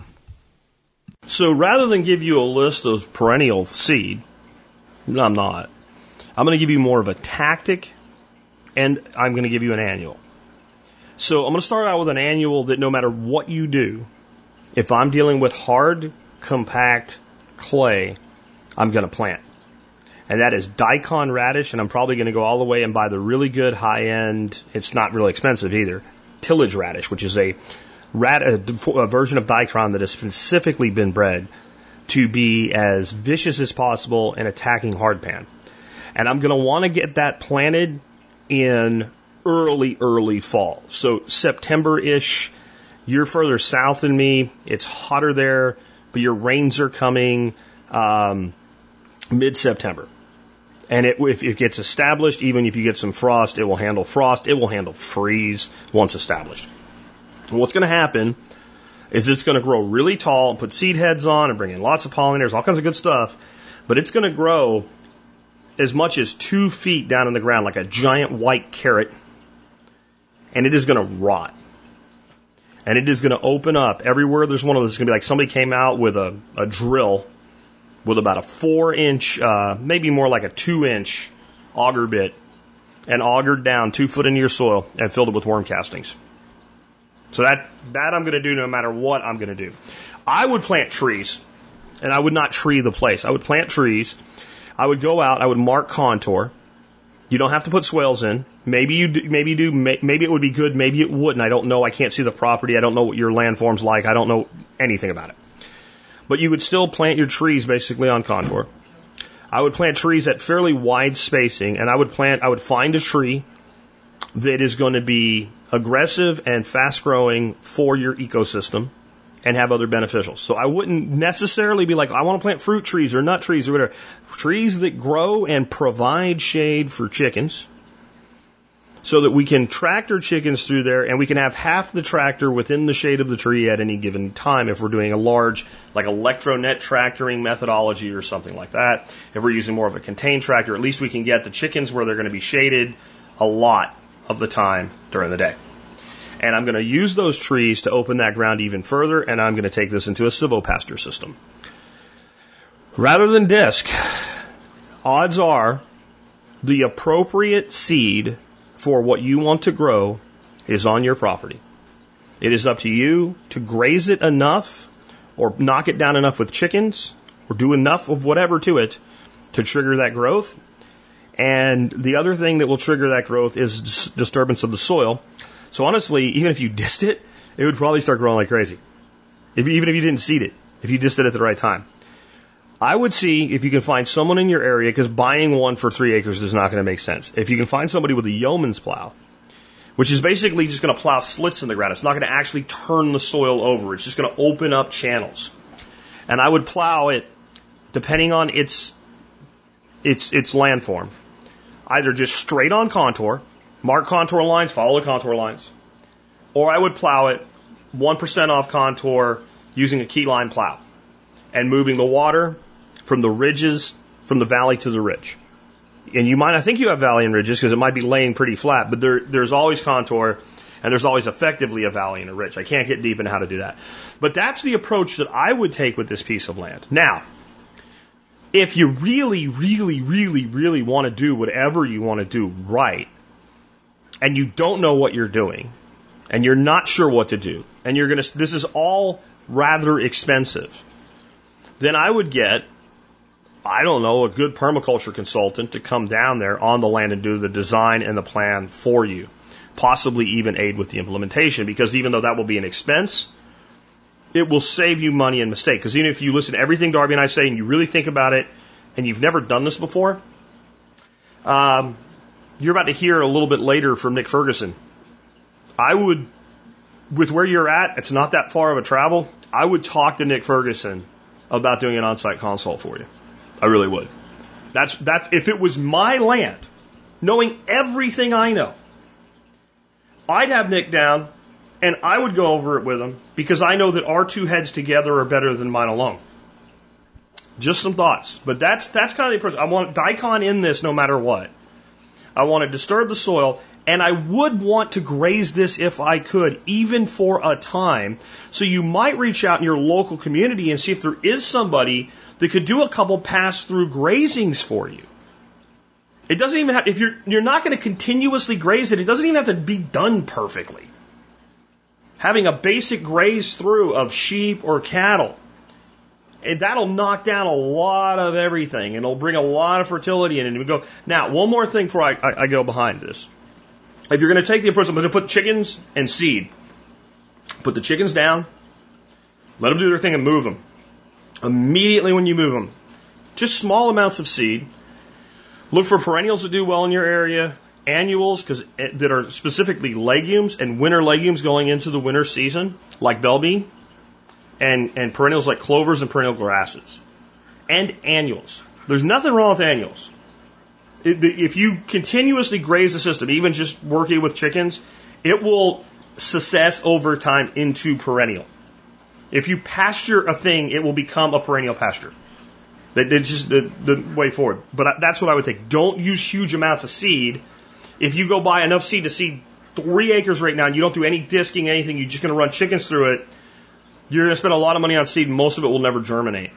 So rather than give you a list of perennial seed, I'm not. I'm going to give you more of a tactic, and I'm going to give you an annual. So I'm going to start out with an annual that no matter what you do, if I'm dealing with hard, compact clay, I'm going to plant. And that is daikon radish, and I'm probably going to go all the way and buy the really good high end, it's not really expensive either, tillage radish, which is a rat, a, a version of daikon that has specifically been bred to be as vicious as possible in attacking hardpan. And I'm going to want to get that planted in early, early fall. So September-ish. You're further south than me. It's hotter there, but your rains are coming um, mid-September. And it, if it gets established, even if you get some frost, it will handle frost. It will handle freeze once established. And what's going to happen is it's going to grow really tall and put seed heads on and bring in lots of pollinators, all kinds of good stuff. But it's going to grow as much as two feet down in the ground, like a giant white carrot, and it is going to rot. and it is going to open up everywhere. There's one of those. It's going to be like somebody came out with a, a drill with about a four inch, uh, maybe more like a two inch auger bit, and augered down two foot into your soil and filled it with worm castings. So that that I'm going to do no matter what I'm going to do. I would plant trees, and I would not tree the place. I would plant trees. I would go out. I would mark contour. You don't have to put swales in. Maybe you do, maybe you do. Maybe it would be good. Maybe it wouldn't. I don't know. I can't see the property. I don't know what your landform's like. I don't know anything about it. But you would still plant your trees basically on contour. I would plant trees at fairly wide spacing, and I would plant. I would find a tree that is going to be aggressive and fast growing for your ecosystem and have other beneficials. So I wouldn't necessarily be like, I want to plant fruit trees or nut trees or whatever. Trees that grow and provide shade for chickens so that we can tractor chickens through there and we can have half the tractor within the shade of the tree at any given time if we're doing a large, like electronet tractoring methodology or something like that. If we're using more of a contained tractor, at least we can get the chickens where they're going to be shaded a lot of the time during the day. And I'm going to use those trees to open that ground even further, and I'm going to take this into a silvopasture system. Rather than disc, odds are the appropriate seed for what you want to grow is on your property. It is up to you to graze it enough or knock it down enough with chickens or do enough of whatever to it to trigger that growth. And the other thing that will trigger that growth is dis- disturbance of the soil. So honestly, even if you disced it, it would probably start growing like crazy. If, even if you didn't seed it, if you disced it at the right time. I would see if you can find someone in your area, because buying one for three acres is not going to make sense. If you can find somebody with a Yeomans plow, which is basically just going to plow slits in the ground, it's not going to actually turn the soil over. It's just going to open up channels. And I would plow it depending on its its its landform, either just straight on contour, mark contour lines, follow the contour lines, or I would plow it one percent off contour using a keyline plow and moving the water from the ridges, from the valley to the ridge. And you might, I think you have valley and ridges because it might be laying pretty flat, but there, there's always contour and there's always effectively a valley and a ridge. I can't get deep into how to do that. But that's the approach that I would take with this piece of land. Now, if you really, really, really, really want to do whatever you want to do right, and you don't know what you're doing, and you're not sure what to do, and you're going to, this is all rather expensive, then I would get I don't know, a good permaculture consultant to come down there on the land and do the design and the plan for you. Possibly even aid with the implementation because even though that will be an expense, it will save you money and mistake. Because even if you listen to everything Darby and I say and you really think about it and you've never done this before, um, you're about to hear a little bit later from Nick Ferguson. I would, with where you're at, it's not that far of a travel. I would talk to Nick Ferguson about doing an on-site consult for you. I really would. That's that's if it was my land, knowing everything I know, I'd have Nick down and I would go over it with him because I know that our two heads together are better than mine alone. Just some thoughts. But that's that's kind of the approach. I want daikon in this no matter what. I want to disturb the soil and I would want to graze this if I could, even for a time. So you might reach out in your local community and see if there is somebody that could do a couple pass through grazings for you. It doesn't even have, if you're, you're not going to continuously graze it, it doesn't even have to be done perfectly. Having a basic graze through of sheep or cattle, and that'll knock down a lot of everything and it'll bring a lot of fertility in. And we go, now, one more thing before I, I, I go behind this. If you're going to take the approach, I'm going to put chickens and seed. Put the chickens down, let them do their thing and move them immediately when you move them. Just small amounts of seed. Look for perennials that do well in your area, annuals because that are specifically legumes and winter legumes going into the winter season, like bell bean, and and perennials like clovers and perennial grasses, and annuals. There's nothing wrong with annuals. If you continuously graze the system, even just working with chickens, it will success over time into perennial. If you pasture a thing, it will become a perennial pasture. It's just the, the way forward. But that's what I would take. Don't use huge amounts of seed. If you go buy enough seed to seed three acres right now and you don't do any disking, anything, you're just going to run chickens through it, you're going to spend a lot of money on seed and most of it will never germinate.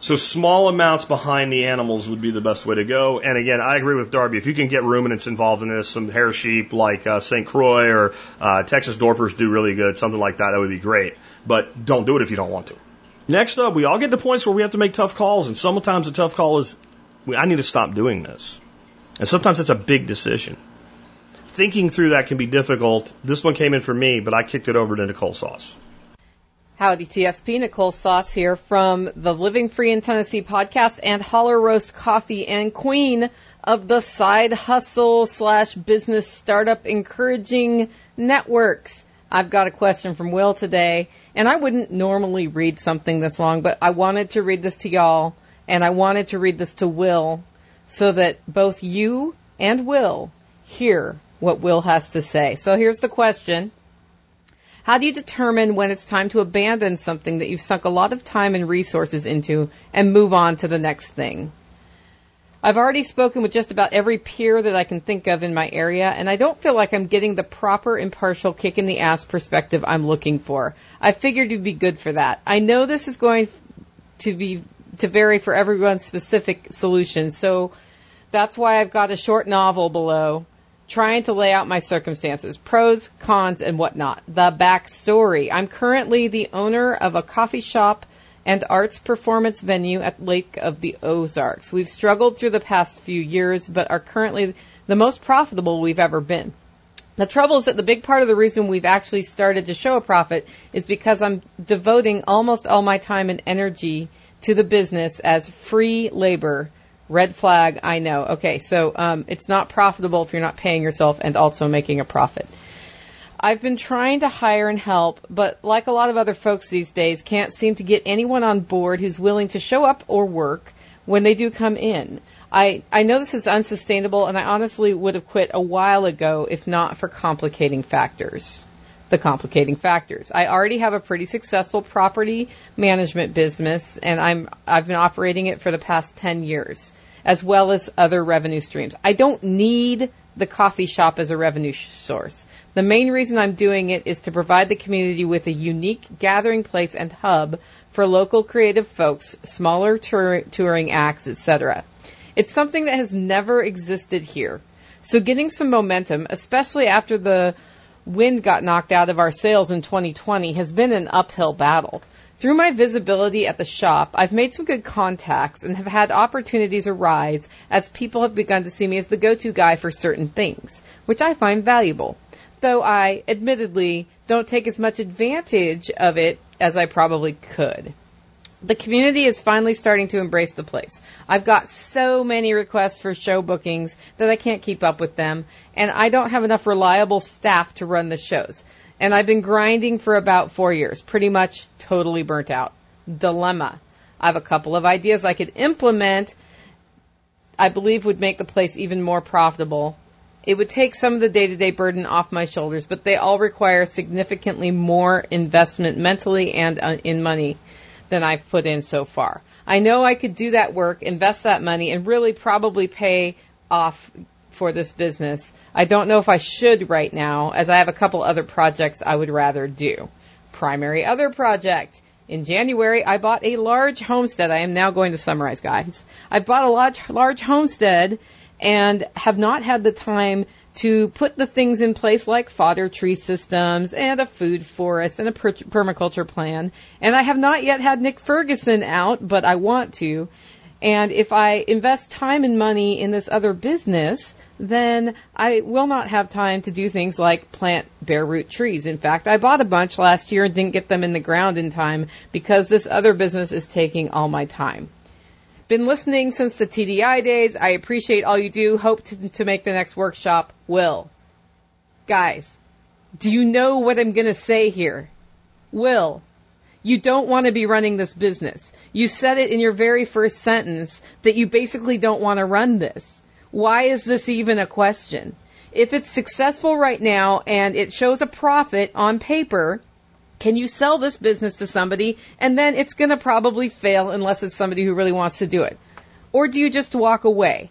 So small amounts behind the animals would be the best way to go. And again, I agree with Darby. If you can get ruminants involved in this, some hair sheep like uh, St. Croix or uh, Texas Dorpers do really good, something like that, that would be great. But don't do it if you don't want to. Next up, we all get to points where we have to make tough calls, and sometimes the tough call is, I need to stop doing this. And sometimes it's a big decision. Thinking through that can be difficult. This one came in for me, but I kicked it over to Nicole Sauce. Howdy, TSP. Nicole Sauce here from the Living Free in Tennessee podcast and Holler Roast Coffee and Queen of the Side Hustle slash Business Startup Encouraging Networks. I've got a question from Will today, and I wouldn't normally read something this long, but I wanted to read this to y'all, and I wanted to read this to Will so that both you and Will hear what Will has to say. So here's the question. How do you determine when it's time to abandon something that you've sunk a lot of time and resources into and move on to the next thing? I've already spoken with just about every peer that I can think of in my area, and I don't feel like I'm getting the proper impartial kick in the ass perspective I'm looking for. I figured you'd be good for that. I know this is going to be to vary for everyone's specific solution, so that's why I've got a short novel below trying to lay out my circumstances, pros, cons, and whatnot. The backstory. I'm currently the owner of a coffee shop and arts performance venue at Lake of the Ozarks. We've struggled through the past few years, but are currently the most profitable we've ever been. The trouble is that the big part of the reason we've actually started to show a profit is because I'm devoting almost all my time and energy to the business as free labor Red flag, I know. Okay, so um, it's not profitable if you're not paying yourself and also making a profit. I've been trying to hire and help, but like a lot of other folks these days, can't seem to get anyone on board who's willing to show up or work when they do come in. I, I know this is unsustainable, and I honestly would have quit a while ago if not for complicating factors the complicating factors. I already have a pretty successful property management business and I'm I've been operating it for the past 10 years as well as other revenue streams. I don't need the coffee shop as a revenue source. The main reason I'm doing it is to provide the community with a unique gathering place and hub for local creative folks, smaller tour- touring acts, etc. It's something that has never existed here. So getting some momentum, especially after the wind got knocked out of our sails in 2020 has been an uphill battle. Through my visibility at the shop, I've made some good contacts and have had opportunities arise as people have begun to see me as the go-to guy for certain things, which I find valuable. Though I, admittedly, don't take as much advantage of it as I probably could the community is finally starting to embrace the place. I've got so many requests for show bookings that I can't keep up with them, and I don't have enough reliable staff to run the shows. And I've been grinding for about four years, pretty much totally burnt out. Dilemma. I have a couple of ideas I could implement, I believe would make the place even more profitable. It would take some of the day to day burden off my shoulders, but they all require significantly more investment mentally and uh, in money than I've put in so far. I know I could do that work, invest that money, and really probably pay off for this business. I don't know if I should right now, as I have a couple other projects I would rather do. Primary other project. In January, I bought a large homestead. I am now going to summarize, guys. I bought a large, large homestead and have not had the time to put the things in place like fodder tree systems and a food forest and a per- permaculture plan. And I have not yet had Nick Ferguson out, but I want to. And if I invest time and money in this other business, then I will not have time to do things like plant bare root trees. In fact, I bought a bunch last year and didn't get them in the ground in time because this other business is taking all my time. Been listening since the TDI days. I appreciate all you do. Hope to, to make the next workshop. Will. Guys, do you know what I'm going to say here? Will, you don't want to be running this business. You said it in your very first sentence that you basically don't want to run this. Why is this even a question? If it's successful right now and it shows a profit on paper, can you sell this business to somebody and then it's going to probably fail unless it's somebody who really wants to do it? Or do you just walk away?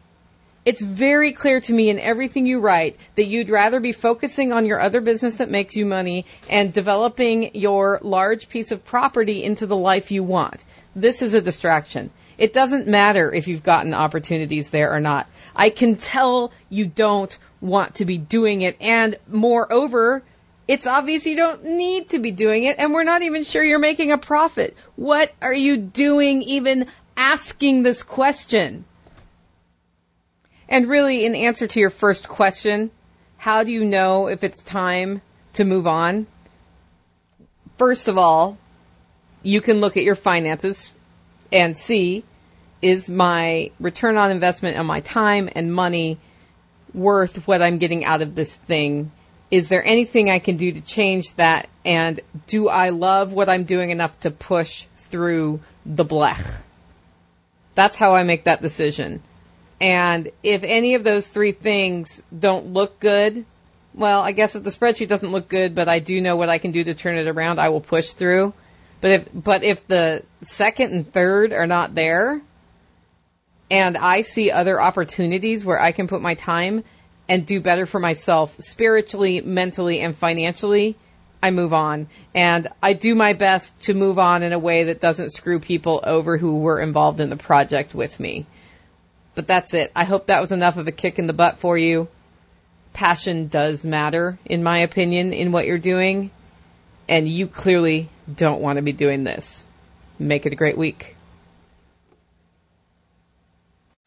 It's very clear to me in everything you write that you'd rather be focusing on your other business that makes you money and developing your large piece of property into the life you want. This is a distraction. It doesn't matter if you've gotten opportunities there or not. I can tell you don't want to be doing it and moreover, it's obvious you don't need to be doing it and we're not even sure you're making a profit. What are you doing even asking this question? And really, in answer to your first question, how do you know if it's time to move on? First of all, you can look at your finances and see is my return on investment and my time and money worth what I'm getting out of this thing? Is there anything I can do to change that? And do I love what I'm doing enough to push through the blech? That's how I make that decision. And if any of those three things don't look good, well, I guess if the spreadsheet doesn't look good, but I do know what I can do to turn it around, I will push through. But if, but if the second and third are not there, and I see other opportunities where I can put my time and do better for myself spiritually, mentally, and financially, I move on. And I do my best to move on in a way that doesn't screw people over who were involved in the project with me. But that's it. I hope that was enough of a kick in the butt for you. Passion does matter, in my opinion, in what you're doing. And you clearly don't want to be doing this. Make it a great week.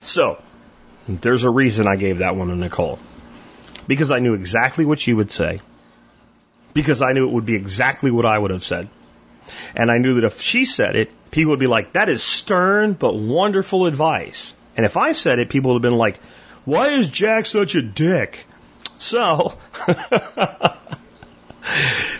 So, there's a reason I gave that one to Nicole. Because I knew exactly what she would say. Because I knew it would be exactly what I would have said. And I knew that if she said it, people would be like, that is stern but wonderful advice. And if I said it, people would have been like, why is Jack such a dick? So,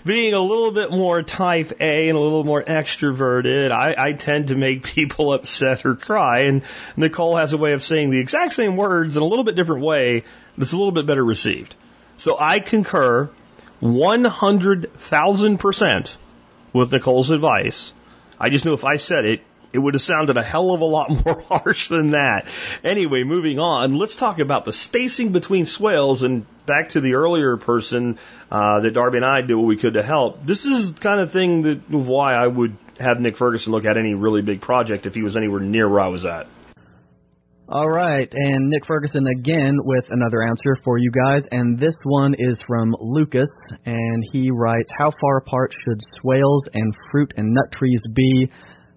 being a little bit more type A and a little more extroverted, I, I tend to make people upset or cry. And Nicole has a way of saying the exact same words in a little bit different way that's a little bit better received. So I concur 100,000% with Nicole's advice. I just knew if I said it, it would have sounded a hell of a lot more harsh than that. Anyway, moving on, let's talk about the spacing between swales and back to the earlier person uh, that Darby and I did what we could to help. This is kind of thing that why I would have Nick Ferguson look at any really big project if he was anywhere near where I was at. All right, and Nick Ferguson again with another answer for you guys, and this one is from Lucas, and he writes, "How far apart should swales and fruit and nut trees be?"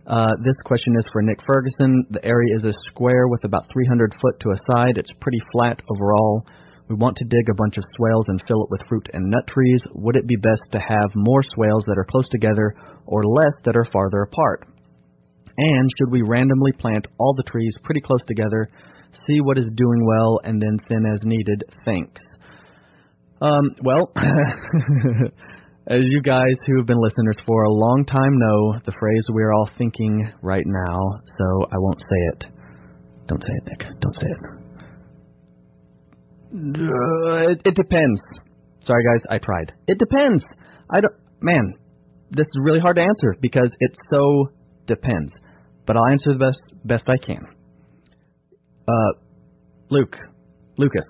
Uh, this question is for Nick Ferguson. The area is a square with about 300 foot to a side. It's pretty flat overall. We want to dig a bunch of swales and fill it with fruit and nut trees. Would it be best to have more swales that are close together or less that are farther apart? And should we randomly plant all the trees pretty close together, see what is doing well, and then thin as needed? Thanks. Um, well, as you guys who have been listeners for a long time know, the phrase we're all thinking right now, so I won't say it. Don't say it, Nick. Don't say it. Uh, it, it depends. Sorry, guys, I tried. It depends. I don't. Man, this is really hard to answer because it so depends. But I'll answer the best best I can. Uh, Luke, Lucas,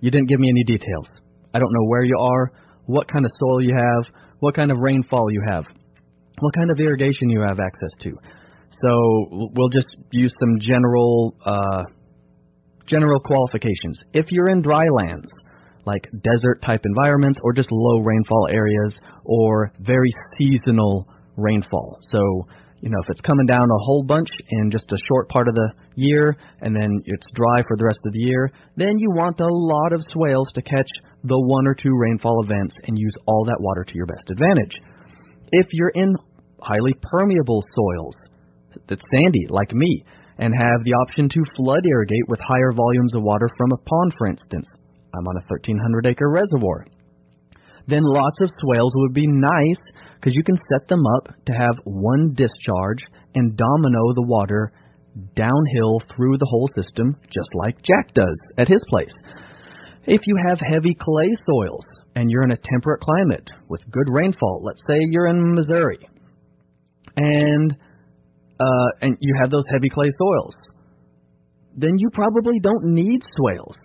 you didn't give me any details. I don't know where you are, what kind of soil you have, what kind of rainfall you have, what kind of irrigation you have access to. So we'll just use some general uh, general qualifications. If you're in dry lands, like desert type environments, or just low rainfall areas, or very seasonal rainfall. So you know, if it's coming down a whole bunch in just a short part of the year and then it's dry for the rest of the year, then you want a lot of swales to catch the one or two rainfall events and use all that water to your best advantage. If you're in highly permeable soils that's sandy, like me, and have the option to flood irrigate with higher volumes of water from a pond, for instance, I'm on a 1300 acre reservoir, then lots of swales would be nice because you can set them up to have one discharge and domino the water downhill through the whole system, just like Jack does at his place. If you have heavy clay soils and you're in a temperate climate with good rainfall, let's say you're in Missouri, and uh, and you have those heavy clay soils, then you probably don't need swales.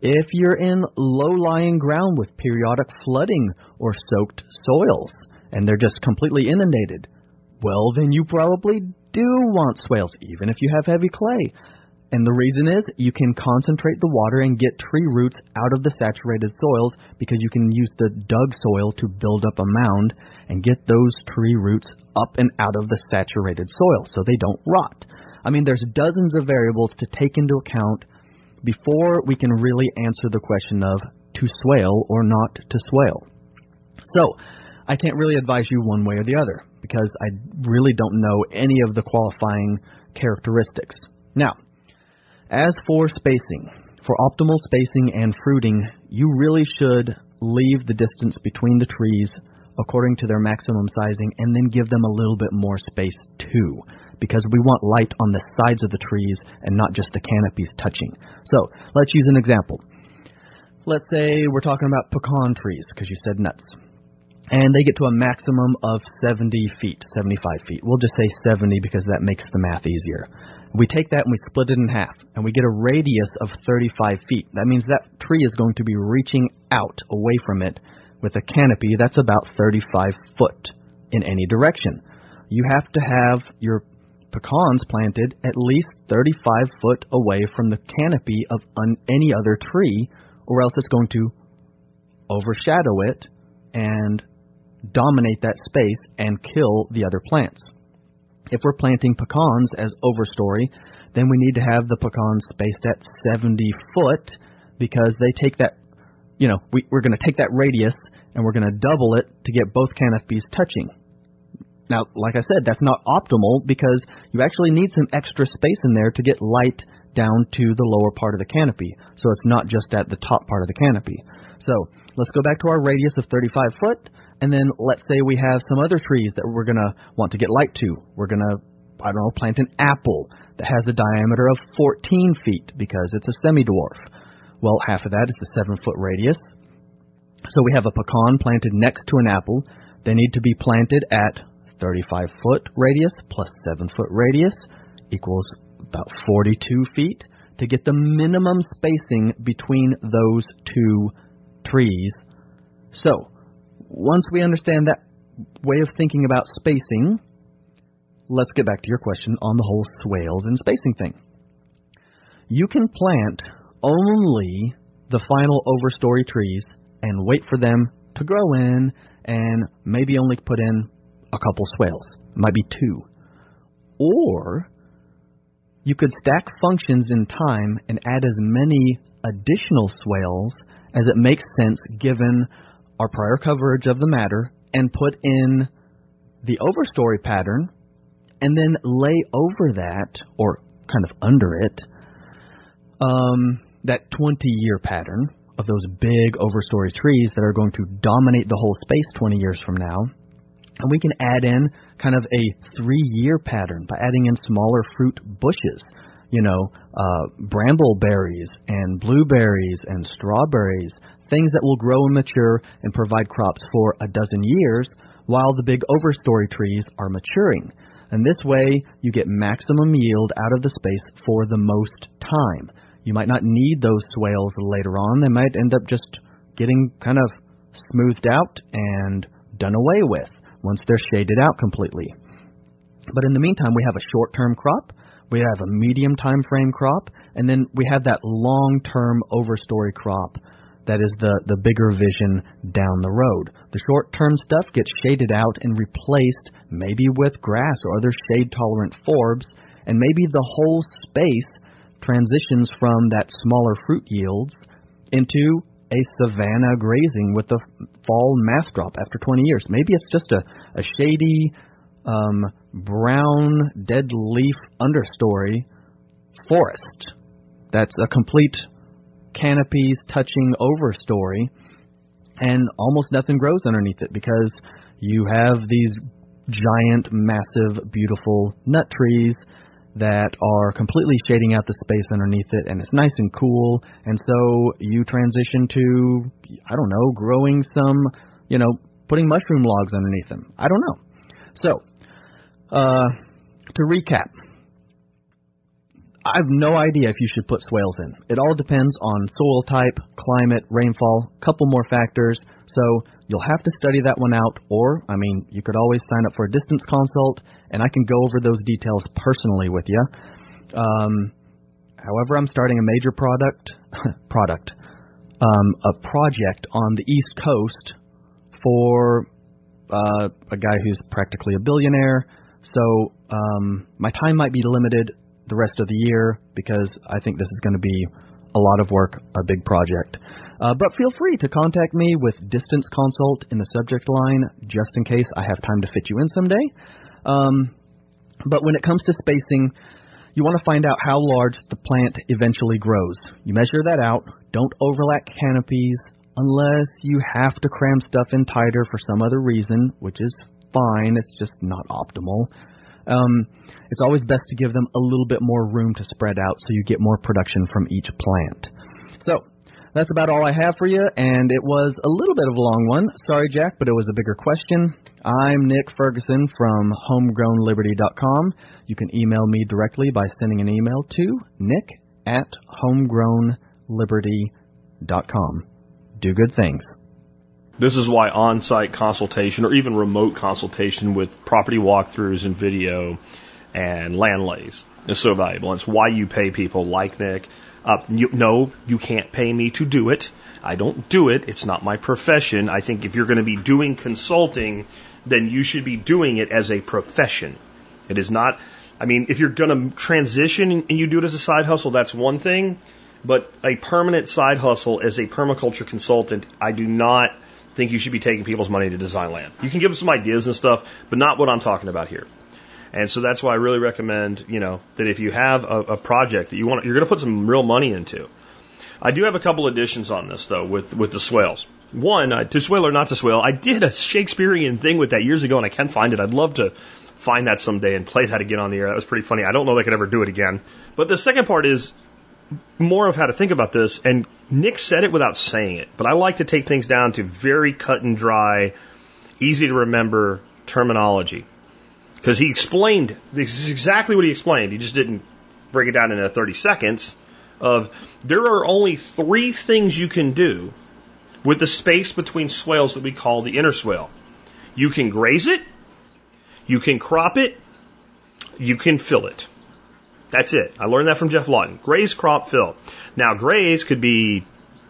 If you're in low-lying ground with periodic flooding or soaked soils and they're just completely inundated, well, then you probably do want swales, even if you have heavy clay. And the reason is you can concentrate the water and get tree roots out of the saturated soils because you can use the dug soil to build up a mound and get those tree roots up and out of the saturated soil so they don't rot. I mean, there's dozens of variables to take into account before we can really answer the question of to swale or not to swale. So, I can't really advise you one way or the other because I really don't know any of the qualifying characteristics. Now, as for spacing, for optimal spacing and fruiting, you really should leave the distance between the trees according to their maximum sizing and then give them a little bit more space too because we want light on the sides of the trees and not just the canopies touching. So, let's use an example. Let's say we're talking about pecan trees because you said nuts and they get to a maximum of 70 feet, 75 feet. We'll just say 70 because that makes the math easier. We take that and we split it in half, and we get a radius of 35 feet. That means that tree is going to be reaching out away from it with a canopy that's about 35 foot in any direction. You have to have your pecans planted at least 35 foot away from the canopy of un- any other tree, or else it's going to overshadow it and dominate that space and kill the other plants. If we're planting pecans as overstory, then we need to have the pecans spaced at 70 foot because they take that, you know, we, we're going to take that radius and we're going to double it to get both canopies touching. Now, like I said, that's not optimal because you actually need some extra space in there to get light down to the lower part of the canopy. So it's not just at the top part of the canopy. So let's go back to our radius of 35 foot. And then let's say we have some other trees that we're going to want to get light to. We're going to, I don't know, plant an apple that has a diameter of 14 feet because it's a semi-dwarf. Well, half of that is the 7 foot radius. So we have a pecan planted next to an apple. They need to be planted at 35 foot radius plus 7 foot radius equals about 42 feet to get the minimum spacing between those two trees. So, once we understand that way of thinking about spacing, let's get back to your question on the whole swales and spacing thing. You can plant only the final overstory trees and wait for them to grow in and maybe only put in a couple swales. Might be two. Or you could stack functions in time and add as many additional swales as it makes sense given our prior coverage of the matter and put in the overstory pattern and then lay over that or kind of under it um, that 20 year pattern of those big overstory trees that are going to dominate the whole space 20 years from now. And we can add in kind of a three year pattern by adding in smaller fruit bushes, you know, uh, bramble berries and blueberries and strawberries, things that will grow and mature and provide crops for a dozen years while the big overstory trees are maturing. And this way, you get maximum yield out of the space for the most time. You might not need those swales later on. They might end up just getting kind of smoothed out and done away with once they're shaded out completely. But in the meantime, we have a short-term crop, we have a medium time frame crop, and then we have that long-term overstory crop that is the, the bigger vision down the road. The short term stuff gets shaded out and replaced maybe with grass or other shade tolerant forbs, and maybe the whole space transitions from that smaller fruit yields into a savanna grazing with the fall mass drop after 20 years. Maybe it's just a, a shady, um, brown, dead leaf understory forest that's a complete canopies touching overstory, and almost nothing grows underneath it because you have these giant, massive, beautiful nut trees that are completely shading out the space underneath it, and it's nice and cool. And so you transition to, I don't know, growing some, you know, putting mushroom logs underneath them. I don't know. So, uh, to recap, I have no idea if you should put swales in. It all depends on soil type, climate, rainfall, couple more factors. So you'll have to study that one out, or, I mean, you could always sign up for a distance consult, and I can go over those details personally with you. Um, however, I'm starting a major product, product, um, a project on the East Coast for uh, a guy who's practically a billionaire. So um, my time might be limited the rest of the year because I think this is going to be a lot of work, a big project. Uh, but feel free to contact me with distance consult in the subject line just in case I have time to fit you in someday. Um, but when it comes to spacing, you want to find out how large the plant eventually grows. You measure that out. Don't overlap canopies unless you have to cram stuff in tighter for some other reason, which is fine. It's just not optimal. Um, it's always best to give them a little bit more room to spread out so you get more production from each plant. So, that's about all I have for you, and it was a little bit of a long one. Sorry, Jack, but it was a bigger question. I'm Nick Ferguson from homegrownliberty.com. You can email me directly by sending an email to nick at homegrownliberty.com. Do good things. This is why on site consultation or even remote consultation with property walkthroughs and video and land lays is so valuable. It's why you pay people like Nick. Uh, you, no, you can't pay me to do it. I don't do it. It's not my profession. I think if you're going to be doing consulting, then you should be doing it as a profession. It is not, I mean, if you're going to transition and you do it as a side hustle, that's one thing. But a permanent side hustle as a permaculture consultant, I do not think you should be taking people's money to design land. You can give them some ideas and stuff, but not what I'm talking about here. And so that's why I really recommend, you know, that if you have a, a project that you want, you're going to put some real money into. I do have a couple additions on this though with with the swales. One, uh, to swale or not to swale, I did a Shakespearean thing with that years ago, and I can find it. I'd love to find that someday and play that again on the air. That was pretty funny. I don't know if I could ever do it again. But the second part is more of how to think about this, and Nick said it without saying it, but I like to take things down to very cut and dry, easy to remember terminology. Because he explained, this is exactly what he explained. He just didn't break it down in 30 seconds of there are only three things you can do with the space between swales that we call the interswale. You can graze it, you can crop it, you can fill it. That's it. I learned that from Geoff Lawton. Graze, crop, fill. Now, graze could be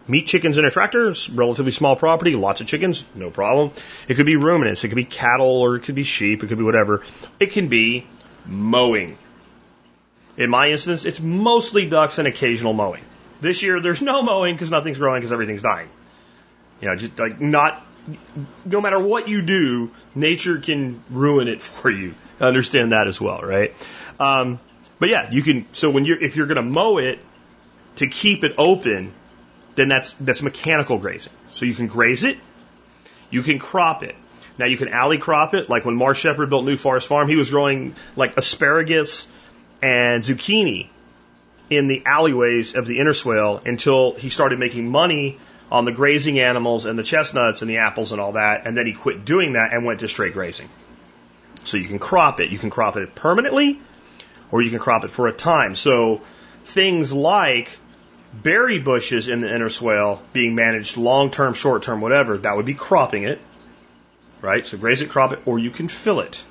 meat chickens in a tractor, relatively small property, lots of chickens, no problem. It could be ruminants, it could be cattle, or it could be sheep, it could be whatever. It can be mowing. In my instance, it's mostly ducks and occasional mowing. This year, there's no mowing because nothing's growing because everything's dying. You know, just like not, no matter what you do, nature can ruin it for you. Understand that as well, right? Um, but yeah, you can. So when you're if you're going to mow it to keep it open, then that's that's mechanical grazing. So you can graze it, you can crop it. Now you can alley crop it, like when Mark Shepard built New Forest Farm, he was growing like asparagus and zucchini in the alleyways of the interswale until he started making money on the grazing animals and the chestnuts and the apples and all that, and then he quit doing that and went to straight grazing. So you can crop it. You can crop it permanently, or you can crop it for a time. So things like berry bushes in the interswale being managed long term, short term, whatever, that would be cropping it, right? So graze it, crop it, or you can fill it,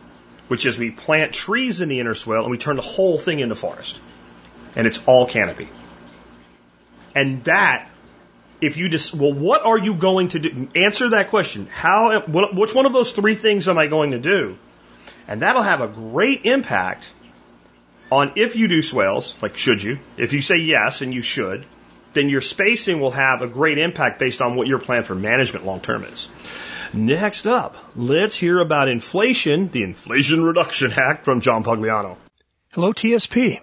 which is we plant trees in the interswale and we turn the whole thing into forest. And it's all canopy. And that, if you just, well, what are you going to do? Answer that question. How, which one of those three things am I going to do? And that'll have a great impact on if you do swales, like should you, if you say yes and you should, then your spacing will have a great impact based on what your plan for management long term is. Next up, let's hear about inflation, the Inflation Reduction Act from John Pugliano. Hello, TSP.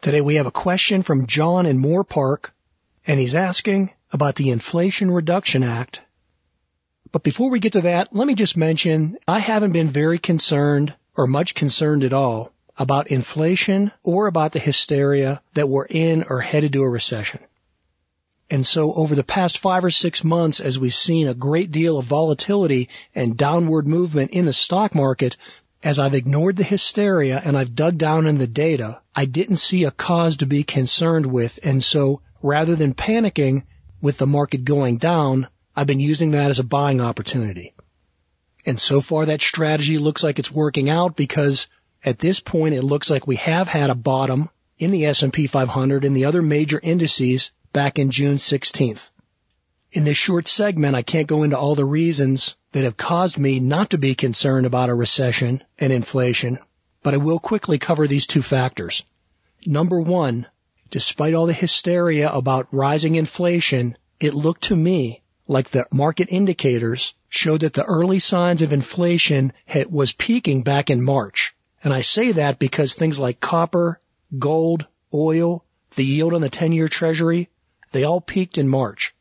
Today we have a question from John in Moore Park, and he's asking about the Inflation Reduction Act. But before we get to that, let me just mention I haven't been very concerned or much concerned at all about inflation or about the hysteria that we're in or headed to a recession. And so over the past five or six months, as we've seen a great deal of volatility and downward movement in the stock market, as I've ignored the hysteria and I've dug down in the data, I didn't see a cause to be concerned with. And so rather than panicking with the market going down, I've been using that as a buying opportunity. And so far that strategy looks like it's working out because at this point it looks like we have had a bottom in the S&P 500 and the other major indices back in June 16th. In this short segment, I can't go into all the reasons that have caused me not to be concerned about a recession and inflation, but I will quickly cover these two factors. Number one, despite all the hysteria about rising inflation, it looked to me like the market indicators showed that the early signs of inflation had, was peaking back in March. And I say that because things like copper, gold, oil, the yield on the 10-year treasury, they all peaked in March.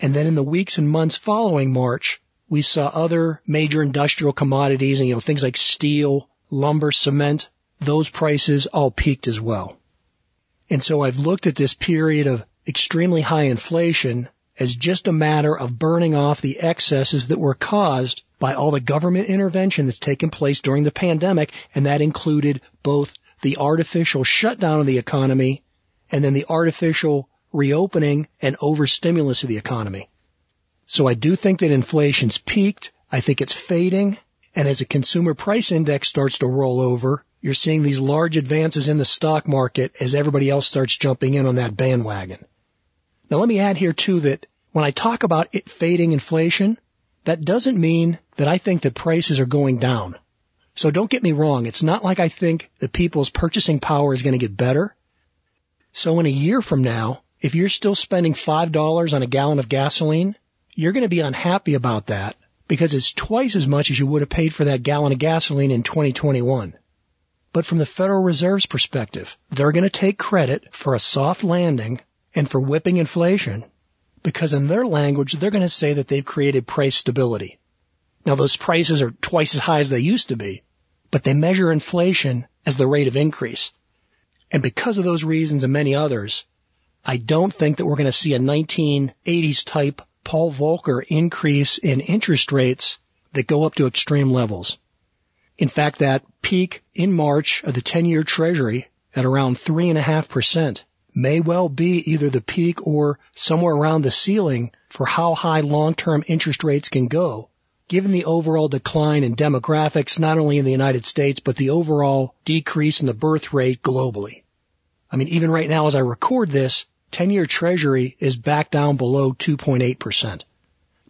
And then in the weeks and months following March, we saw other major industrial commodities and, you know, things like steel, lumber, cement, those prices all peaked as well. And so I've looked at this period of extremely high inflation as just a matter of burning off the excesses that were caused by all the government intervention that's taken place during the pandemic, and that included both the artificial shutdown of the economy and then the artificial reopening and overstimulus of the economy. So I do think that inflation's peaked. I think it's fading. And as a consumer price index starts to roll over, you're seeing these large advances in the stock market as everybody else starts jumping in on that bandwagon. Now let me add here too that when I talk about it fading inflation, that doesn't mean that I think that prices are going down. So don't get me wrong. It's not like I think that people's purchasing power is going to get better. So in a year from now, if you're still spending $5 on a gallon of gasoline, you're going to be unhappy about that because it's twice as much as you would have paid for that gallon of gasoline in 2021. But from the Federal Reserve's perspective, they're going to take credit for a soft landing and for whipping inflation because in their language, they're going to say that they've created price stability. Now those prices are twice as high as they used to be, but they measure inflation as the rate of increase. And because of those reasons and many others, I don't think that we're going to see a 1980s type Paul Volcker increase in interest rates that go up to extreme levels. In fact, that peak in March of the 10-year treasury at around 3.5% may well be either the peak or somewhere around the ceiling for how high long-term interest rates can go, given the overall decline in demographics not only in the United States, but the overall decrease in the birth rate globally. I mean, even right now as I record this, 10-year treasury is back down below 2.8%.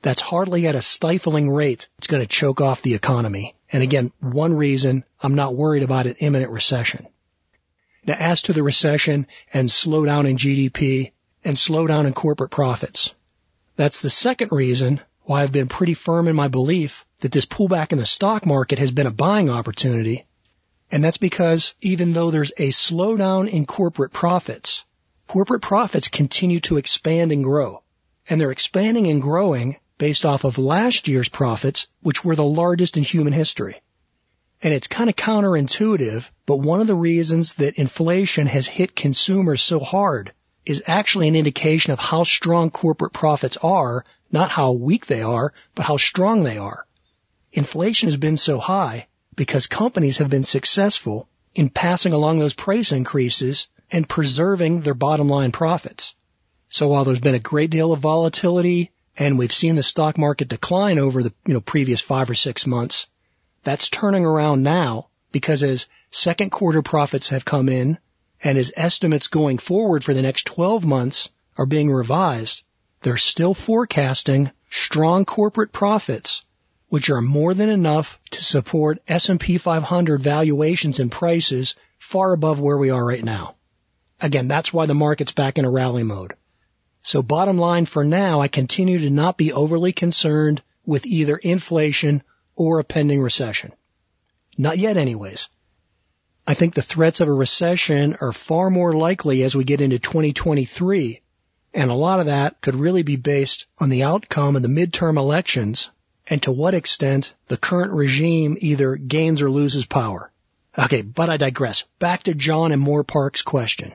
That's hardly at a stifling rate. It's going to choke off the economy. And again, one reason I'm not worried about an imminent recession. Now as to the recession and slowdown in GDP and slowdown in corporate profits, that's the second reason why I've been pretty firm in my belief that this pullback in the stock market has been a buying opportunity. And that's because even though there's a slowdown in corporate profits, corporate profits continue to expand and grow. And they're expanding and growing based off of last year's profits, which were the largest in human history. And it's kind of counterintuitive, but one of the reasons that inflation has hit consumers so hard is actually an indication of how strong corporate profits are, not how weak they are, but how strong they are. Inflation has been so high because companies have been successful in passing along those price increases and preserving their bottom line profits. So while there's been a great deal of volatility and we've seen the stock market decline over the you know previous 5 or 6 months, that's turning around now because as second quarter profits have come in and as estimates going forward for the next 12 months are being revised, they're still forecasting strong corporate profits which are more than enough to support S&P 500 valuations and prices far above where we are right now. Again, that's why the market's back in a rally mode. So bottom line for now, I continue to not be overly concerned with either inflation or a pending recession. Not yet anyways. I think the threats of a recession are far more likely as we get into 2023, and a lot of that could really be based on the outcome of the midterm elections and to what extent the current regime either gains or loses power. Okay, but I digress. Back to John and Moore Park's question.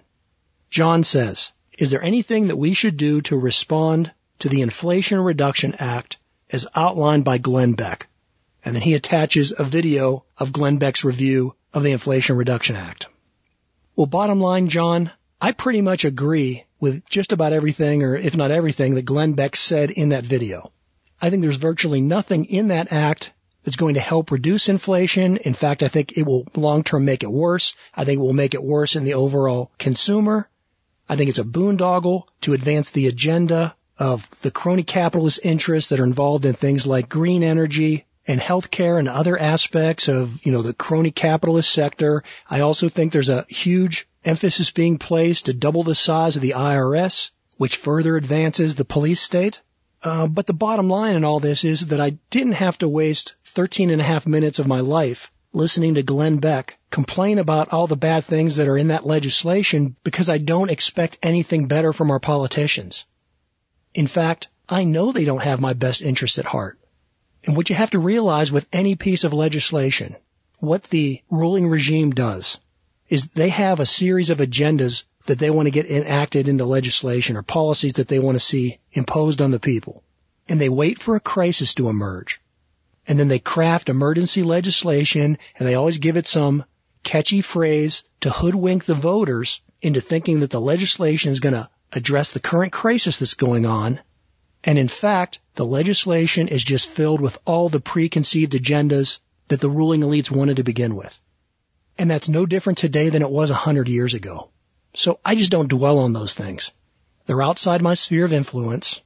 John says, is there anything that we should do to respond to the Inflation Reduction Act as outlined by Glenn Beck? And then he attaches a video of Glenn Beck's review of the Inflation Reduction Act. Well, bottom line, John, I pretty much agree with just about everything, or if not everything, that Glenn Beck said in that video. I think there's virtually nothing in that act that's going to help reduce inflation. In fact, I think it will long term make it worse. I think it will make it worse in the overall consumer. I think it's a boondoggle to advance the agenda of the crony capitalist interests that are involved in things like green energy and healthcare and other aspects of, you know, the crony capitalist sector. I also think there's a huge emphasis being placed to double the size of the IRS, which further advances the police state. Uh, but the bottom line in all this is that I didn't have to waste 13 and a half minutes of my life listening to Glenn Beck complain about all the bad things that are in that legislation because I don't expect anything better from our politicians. In fact, I know they don't have my best interest at heart. And what you have to realize with any piece of legislation, what the ruling regime does is they have a series of agendas that they want to get enacted into legislation or policies that they want to see imposed on the people. And they wait for a crisis to emerge. And then they craft emergency legislation and they always give it some catchy phrase to hoodwink the voters into thinking that the legislation is going to address the current crisis that's going on. And in fact, the legislation is just filled with all the preconceived agendas that the ruling elites wanted to begin with. And that's no different today than it was a hundred years ago. So I just don't dwell on those things. They're outside my sphere of influence.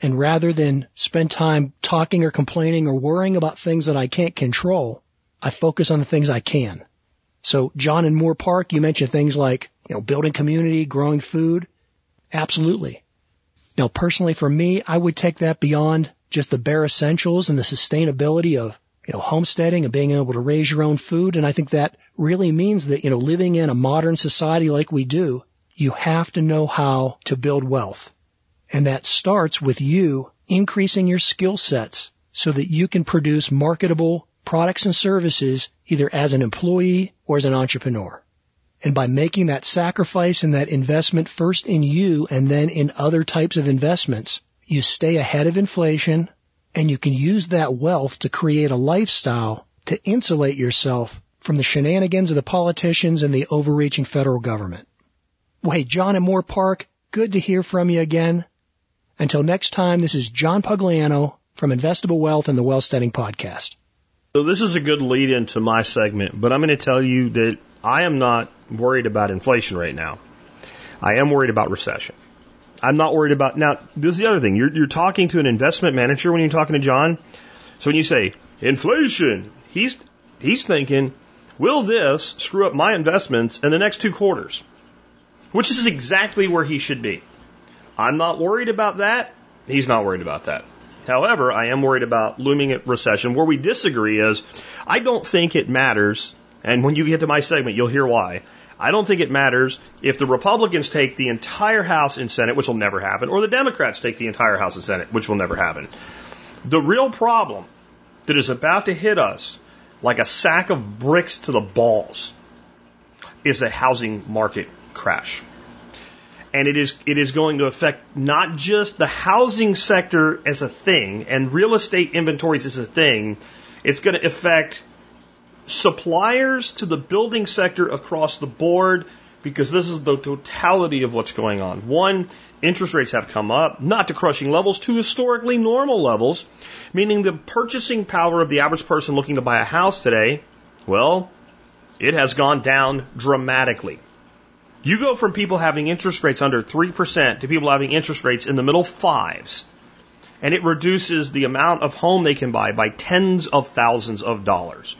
And rather than spend time talking or complaining or worrying about things that I can't control, I focus on the things I can. So John and Moore Park, you mentioned things like, you know, building community, growing food. Absolutely. Now personally for me, I would take that beyond just the bare essentials and the sustainability of, you know, homesteading and being able to raise your own food. And I think that really means that, you know, living in a modern society like we do, you have to know how to build wealth. And that starts with you increasing your skill sets so that you can produce marketable products and services either as an employee or as an entrepreneur. And by making that sacrifice and that investment first in you and then in other types of investments, you stay ahead of inflation and you can use that wealth to create a lifestyle to insulate yourself from the shenanigans of the politicians and the overreaching federal government. Well, hey, John and Moore Park, good to hear from you again. Until next time, this is John Pugliano from Investable Wealth and the Wealthsteading Podcast. So this is a good lead into my segment, but I'm going to tell you that I am not worried about inflation right now. I am worried about recession. I'm not worried about now. This is the other thing. You're, you're talking to an investment manager when you're talking to John. So when you say inflation, he's he's thinking, will this screw up my investments in the next two quarters? Which is exactly where he should be. I'm not worried about that. He's not worried about that. However, I am worried about looming recession. Where we disagree is, I don't think it matters, and when you get to my segment, you'll hear why. I don't think it matters if the Republicans take the entire House and Senate, which will never happen, or the Democrats take the entire House and Senate, which will never happen. The real problem that is about to hit us like a sack of bricks to the balls is a housing market crash. And it is, it is going to affect not just the housing sector as a thing and real estate inventories as a thing. It's going to affect suppliers to the building sector across the board because this is the totality of what's going on. One, interest rates have come up, not to crushing levels, to historically normal levels, meaning the purchasing power of the average person looking to buy a house today, well, it has gone down dramatically. You go from people having interest rates under 3% to people having interest rates in the middle fives, and it reduces the amount of home they can buy by tens of thousands of dollars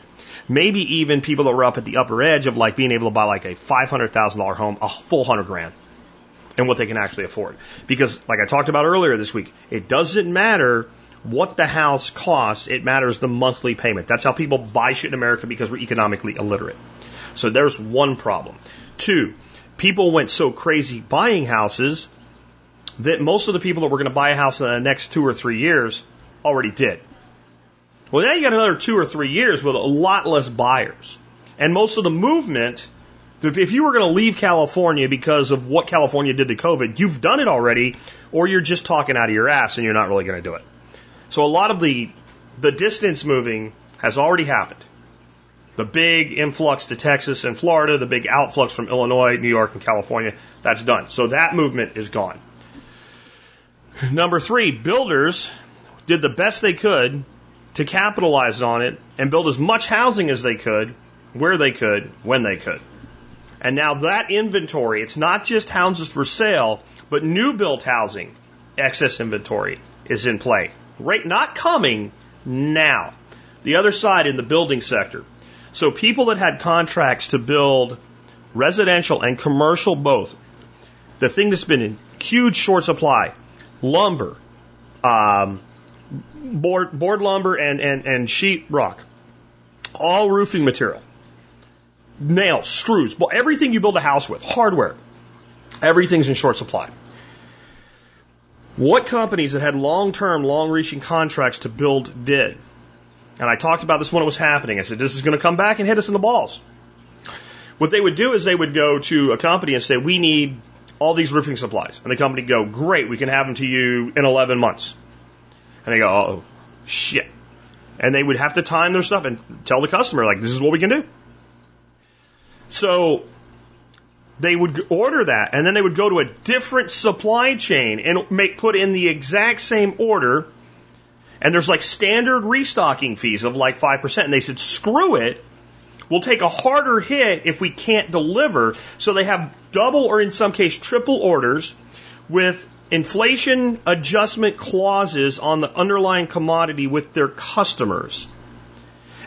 maybe even people that were up at the upper edge of like being able to buy like a $500,000 home, a full hundred grand and what they can actually afford. Because like I talked about earlier this week, it doesn't matter what the house costs, it matters the monthly payment. That's how people buy shit in America because we're economically illiterate. So there's one problem. Two, people went so crazy buying houses that most of the people that were going to buy a house in the next two or three years already did. Well, now you got another two or three years with a lot less buyers. And most of the movement, if you were going to leave California because of what California did to COVID, you've done it already, or you're just talking out of your ass and you're not really going to do it. So a lot of the, the distance moving has already happened. The big influx to Texas and Florida, the big outflux from Illinois, New York, and California, that's done. So that movement is gone. Number three, builders did the best they could to capitalize on it and build as much housing as they could, where they could, when they could. And now that inventory, it's not just houses for sale, but new built housing, excess inventory is in play. Right, not coming now. The other side in the building sector. So people that had contracts to build residential and commercial both, the thing that's been in huge short supply, lumber, um, board, board lumber and, and, and sheet rock, all roofing material, nails, screws, everything you build a house with, hardware, everything's in short supply. What companies that had long-term, long-reaching contracts to build did? And I talked about this when it was happening. I said, this is going to come back and hit us in the balls. What they would do is they would go to a company and say, we need all these roofing supplies. And the company go, great, we can have them to you in 11 months. And they go, oh, shit. And they would have to time their stuff and tell the customer, like, this is what we can do. So they would order that, and then they would go to a different supply chain and make put in the exact same order. And there's like standard restocking fees of like 5%. And they said, screw it. We'll take a harder hit if we can't deliver. So they have double or in some case triple orders with inflation adjustment clauses on the underlying commodity with their customers.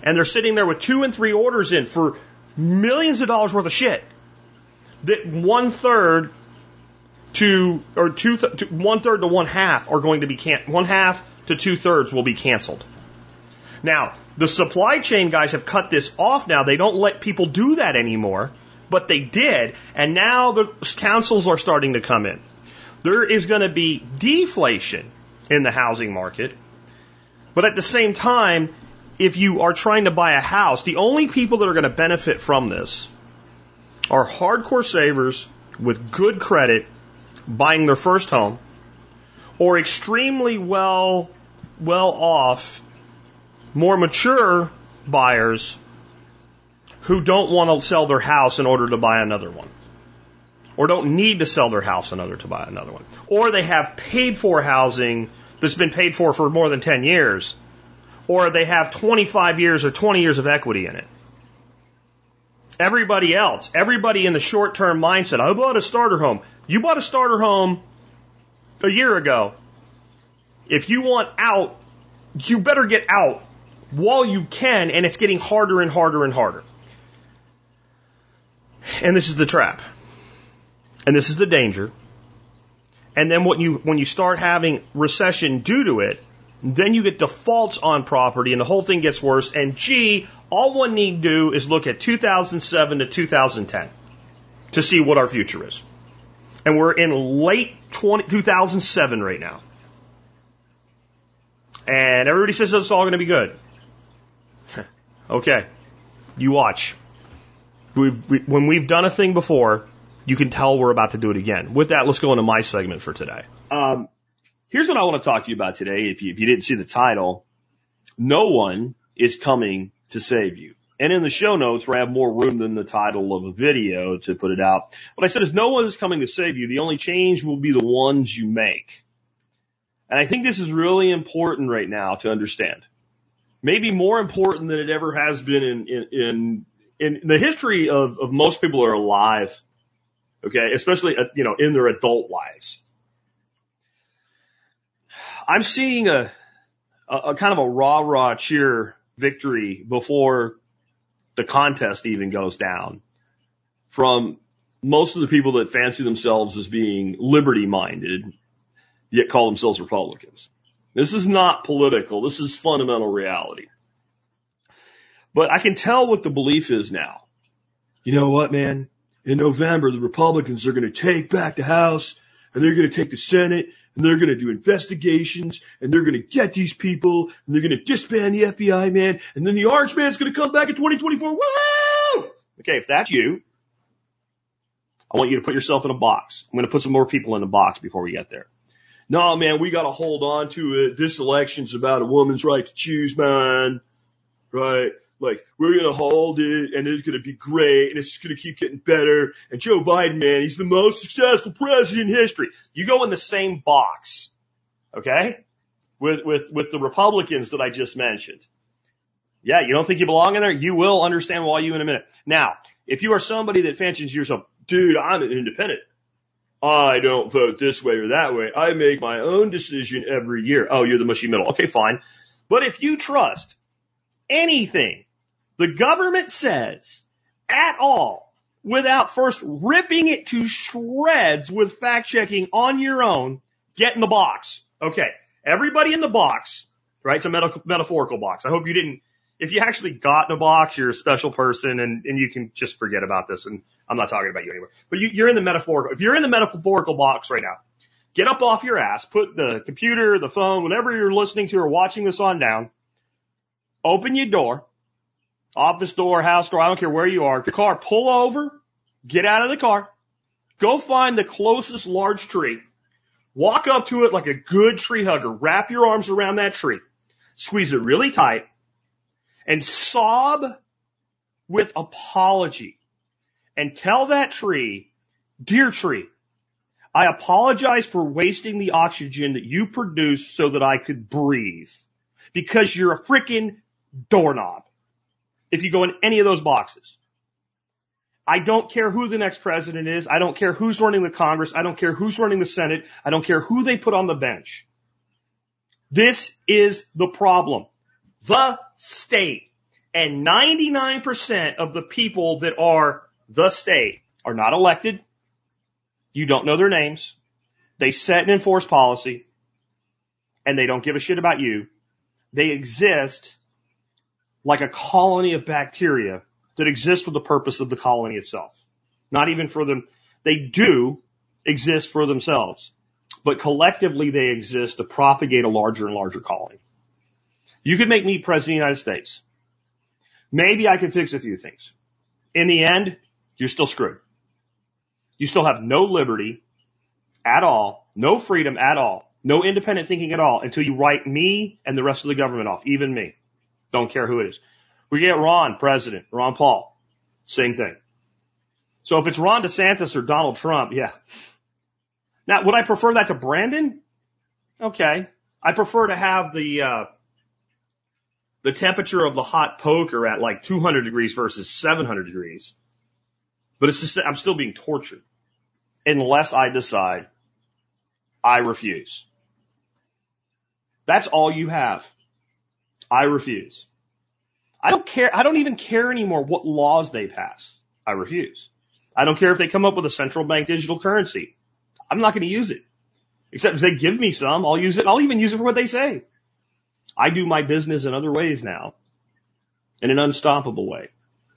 And they're sitting there with two and three orders in for millions of dollars worth of shit. That one third to, or two, th- to one third to one half are going to be can, one half to two thirds will be canceled. Now, the supply chain guys have cut this off now. They don't let people do that anymore, but they did. And now the councils are starting to come in. There is going to be deflation in the housing market. But at the same time, if you are trying to buy a house, the only people that are going to benefit from this are hardcore savers with good credit buying their first home or extremely well well off more mature buyers who don't want to sell their house in order to buy another one. Or don't need to sell their house in order to buy another one. Or they have paid for housing that's been paid for for more than 10 years. Or they have 25 years or 20 years of equity in it. Everybody else, everybody in the short term mindset, I bought a starter home. You bought a starter home a year ago. If you want out, you better get out while you can, and it's getting harder and harder and harder. And this is the trap. And this is the danger. And then when you, when you start having recession due to it, then you get defaults on property and the whole thing gets worse. And gee, all one need do is look at 2007 to 2010 to see what our future is. And we're in late 20, 2007 right now. And everybody says it's all going to be good. Okay, you watch. We've, we, when we've done a thing before, you can tell we're about to do it again. With that, let's go into my segment for today. Um, here's what I want to talk to you about today. If you, if you didn't see the title, no one is coming to save you. And in the show notes, where I have more room than the title of a video to put it out, what I said is no one is coming to save you. The only change will be the ones you make. And I think this is really important right now to understand maybe more important than it ever has been in, in, in, in the history of, of most people who are alive. Okay. Especially, uh, you know, in their adult lives. I'm seeing a, a, a kind of a rah rah cheer victory before the contest even goes down from most of the people that fancy themselves as being liberty minded, yet call themselves Republicans. This is not political. This is fundamental reality. But I can tell what the belief is now. You know what, man? In November, the Republicans are going to take back the House and they're going to take the Senate and they're going to do investigations and they're going to get these people and they're going to disband the FBI man and then the orange man's going to come back in 2024. Woo! Okay, if that's you, I want you to put yourself in a box. I'm going to put some more people in the box before we get there no, man, we got to hold on to it. This election's about a woman's right to choose, man. right? Like, we're gonna hold it and it's gonna be great and it's gonna keep getting better. And Joe Biden, man, he's the most successful president in history. You go in the same box, okay? With, with, with the Republicans that I just mentioned. Yeah, you don't think you belong in there? You will understand why you in a minute. Now, if you are somebody that fancies yourself, dude, I'm an independent. I don't vote this way or that way. I make my own decision every year. Oh, you're the mushy middle. Okay, fine. But if you trust anything the government says at all without first ripping it to shreds with fact checking on your own, get in the box. Okay. Everybody in the box, right? It's a meta- metaphorical box. I hope you didn't, if you actually got in a box, you're a special person and, and you can just forget about this. And I'm not talking about you anymore, but you, you're in the metaphorical. If you're in the metaphorical box right now, get up off your ass, put the computer, the phone, whatever you're listening to or watching this on down, open your door, office door, house door, I don't care where you are, car, pull over, get out of the car, go find the closest large tree, walk up to it like a good tree hugger, wrap your arms around that tree, squeeze it really tight, and sob with apology. And tell that tree, dear tree, I apologize for wasting the oxygen that you produced so that I could breathe. Because you're a freaking doorknob if you go in any of those boxes. I don't care who the next president is. I don't care who's running the Congress. I don't care who's running the Senate. I don't care who they put on the bench. This is the problem. The state. And 99% of the people that are the state are not elected. You don't know their names. They set and enforce policy. And they don't give a shit about you. They exist like a colony of bacteria that exists for the purpose of the colony itself. Not even for them. They do exist for themselves, but collectively they exist to propagate a larger and larger colony. You could make me president of the United States. Maybe I could fix a few things. In the end, you're still screwed. You still have no liberty at all, no freedom at all, no independent thinking at all until you write me and the rest of the government off, even me. Don't care who it is. We get Ron president, Ron Paul, same thing. So if it's Ron DeSantis or Donald Trump, yeah. Now, would I prefer that to Brandon? Okay. I prefer to have the, uh, the temperature of the hot poker at like 200 degrees versus 700 degrees. But it's just, I'm still being tortured unless I decide I refuse. That's all you have. I refuse. I don't care. I don't even care anymore what laws they pass. I refuse. I don't care if they come up with a central bank digital currency. I'm not going to use it. Except if they give me some, I'll use it. I'll even use it for what they say. I do my business in other ways now. In an unstoppable way.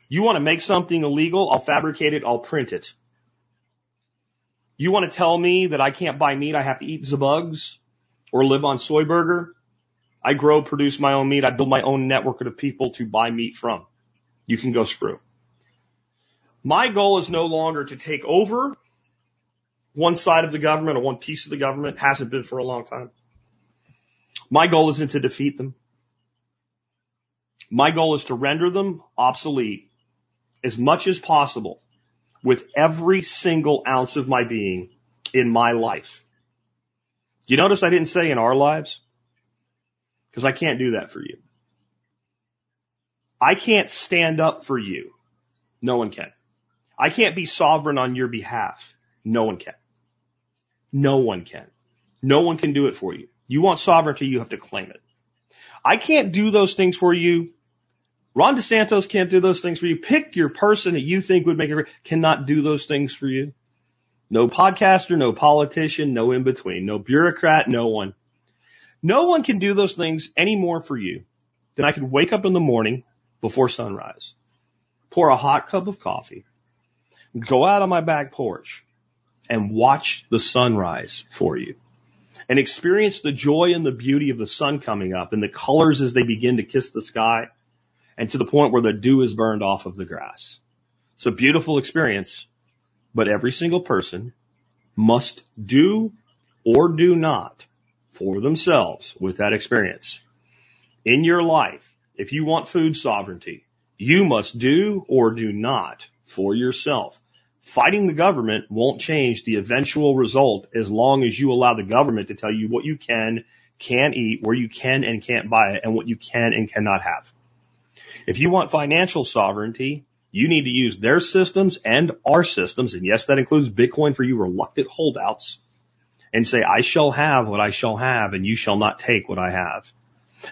You want to make something illegal? I'll fabricate it. I'll print it. You want to tell me that I can't buy meat? I have to eat the bugs or live on soy burger? I grow, produce my own meat. I build my own network of people to buy meat from. You can go screw. My goal is no longer to take over one side of the government or one piece of the government. Hasn't been for a long time. My goal isn't to defeat them. My goal is to render them obsolete as much as possible with every single ounce of my being in my life. You notice I didn't say in our lives? Because I can't do that for you. I can't stand up for you. No one can. I can't be sovereign on your behalf. No one can. No one can. No one can do it for you. You want sovereignty, you have to claim it. I can't do those things for you. Ron DeSantis can't do those things for you. Pick your person that you think would make it, cannot do those things for you. No podcaster, no politician, no in between, no bureaucrat, no one. No one can do those things any more for you than I can wake up in the morning before sunrise, pour a hot cup of coffee, go out on my back porch and watch the sunrise for you and experience the joy and the beauty of the sun coming up and the colors as they begin to kiss the sky and to the point where the dew is burned off of the grass. It's a beautiful experience, but every single person must do or do not for themselves with that experience. In your life, if you want food sovereignty, you must do or do not for yourself. Fighting the government won't change the eventual result as long as you allow the government to tell you what you can, can eat, where you can and can't buy it, and what you can and cannot have. If you want financial sovereignty, you need to use their systems and our systems, and yes, that includes Bitcoin for you reluctant holdouts, and say, I shall have what I shall have, and you shall not take what I have.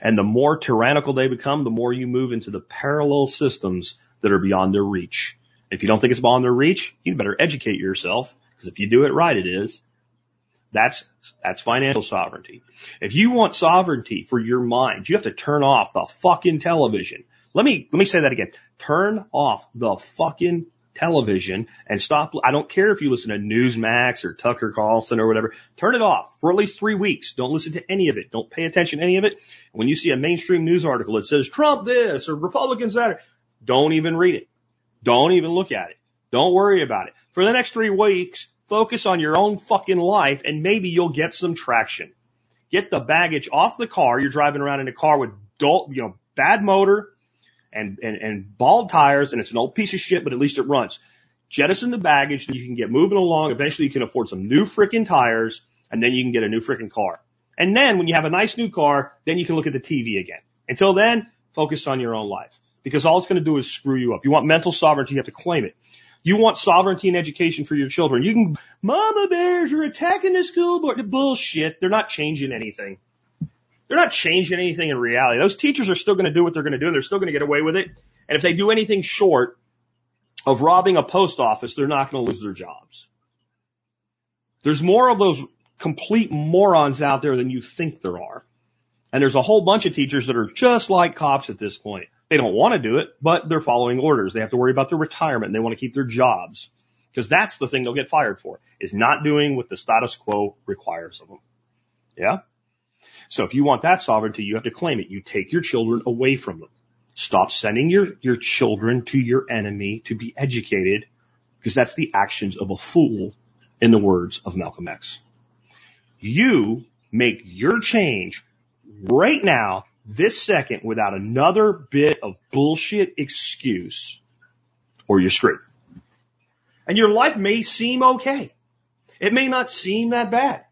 And the more tyrannical they become, the more you move into the parallel systems that are beyond their reach. If you don't think it's beyond their reach, you better educate yourself, because if you do it right, it is. That's, that's financial sovereignty. If you want sovereignty for your mind, you have to turn off the fucking television. Let me, let me say that again. Turn off the fucking television and stop. I don't care if you listen to Newsmax or Tucker Carlson or whatever. Turn it off for at least three weeks. Don't listen to any of it. Don't pay attention to any of it. When you see a mainstream news article that says Trump this or Republicans that, don't even read it. Don't even look at it. Don't worry about it. For the next three weeks, focus on your own fucking life and maybe you'll get some traction. Get the baggage off the car. You're driving around in a car with dull, you know, bad motor, and, and, and bald tires and it's an old piece of shit, but at least it runs. Jettison the baggage and you can get moving along. Eventually you can afford some new freaking tires and then you can get a new freaking car. And then when you have a nice new car, then you can look at the TV again. Until then, focus on your own life because all it's going to do is screw you up. You want mental sovereignty, you have to claim it. You want sovereignty and education for your children. You can, mama bears are attacking the school board. Bullshit. They're not changing anything. They're not changing anything in reality. Those teachers are still going to do what they're going to do and they're still going to get away with it. And if they do anything short of robbing a post office, they're not going to lose their jobs. There's more of those complete morons out there than you think there are. And there's a whole bunch of teachers that are just like cops at this point. They don't want to do it, but they're following orders. They have to worry about their retirement and they want to keep their jobs. Because that's the thing they'll get fired for, is not doing what the status quo requires of them. Yeah? So if you want that sovereignty, you have to claim it. You take your children away from them. Stop sending your, your children to your enemy to be educated because that's the actions of a fool in the words of Malcolm X. You make your change right now, this second, without another bit of bullshit excuse or you're screwed. And your life may seem okay. It may not seem that bad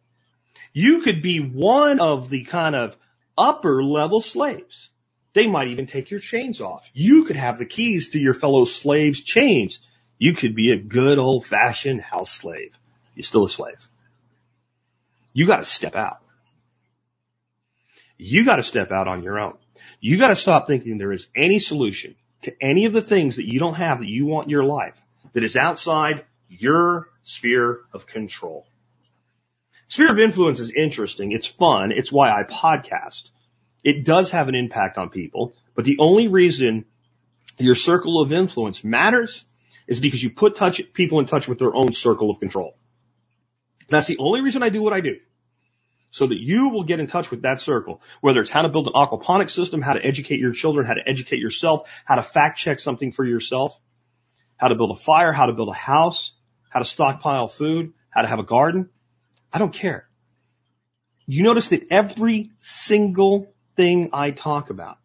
you could be one of the kind of upper level slaves. They might even take your chains off. You could have the keys to your fellow slaves' chains. You could be a good old fashioned house slave. You're still a slave. You got to step out. You got to step out on your own. You got to stop thinking there is any solution to any of the things that you don't have that you want in your life that is outside your sphere of control. Sphere of influence is interesting. It's fun. It's why I podcast. It does have an impact on people, but the only reason your circle of influence matters is because you put touch, people in touch with their own circle of control. That's the only reason I do what I do. So that you will get in touch with that circle, whether it's how to build an aquaponic system, how to educate your children, how to educate yourself, how to fact check something for yourself, how to build a fire, how to build a house, how to stockpile food, how to have a garden. I don't care. You notice that every single thing I talk about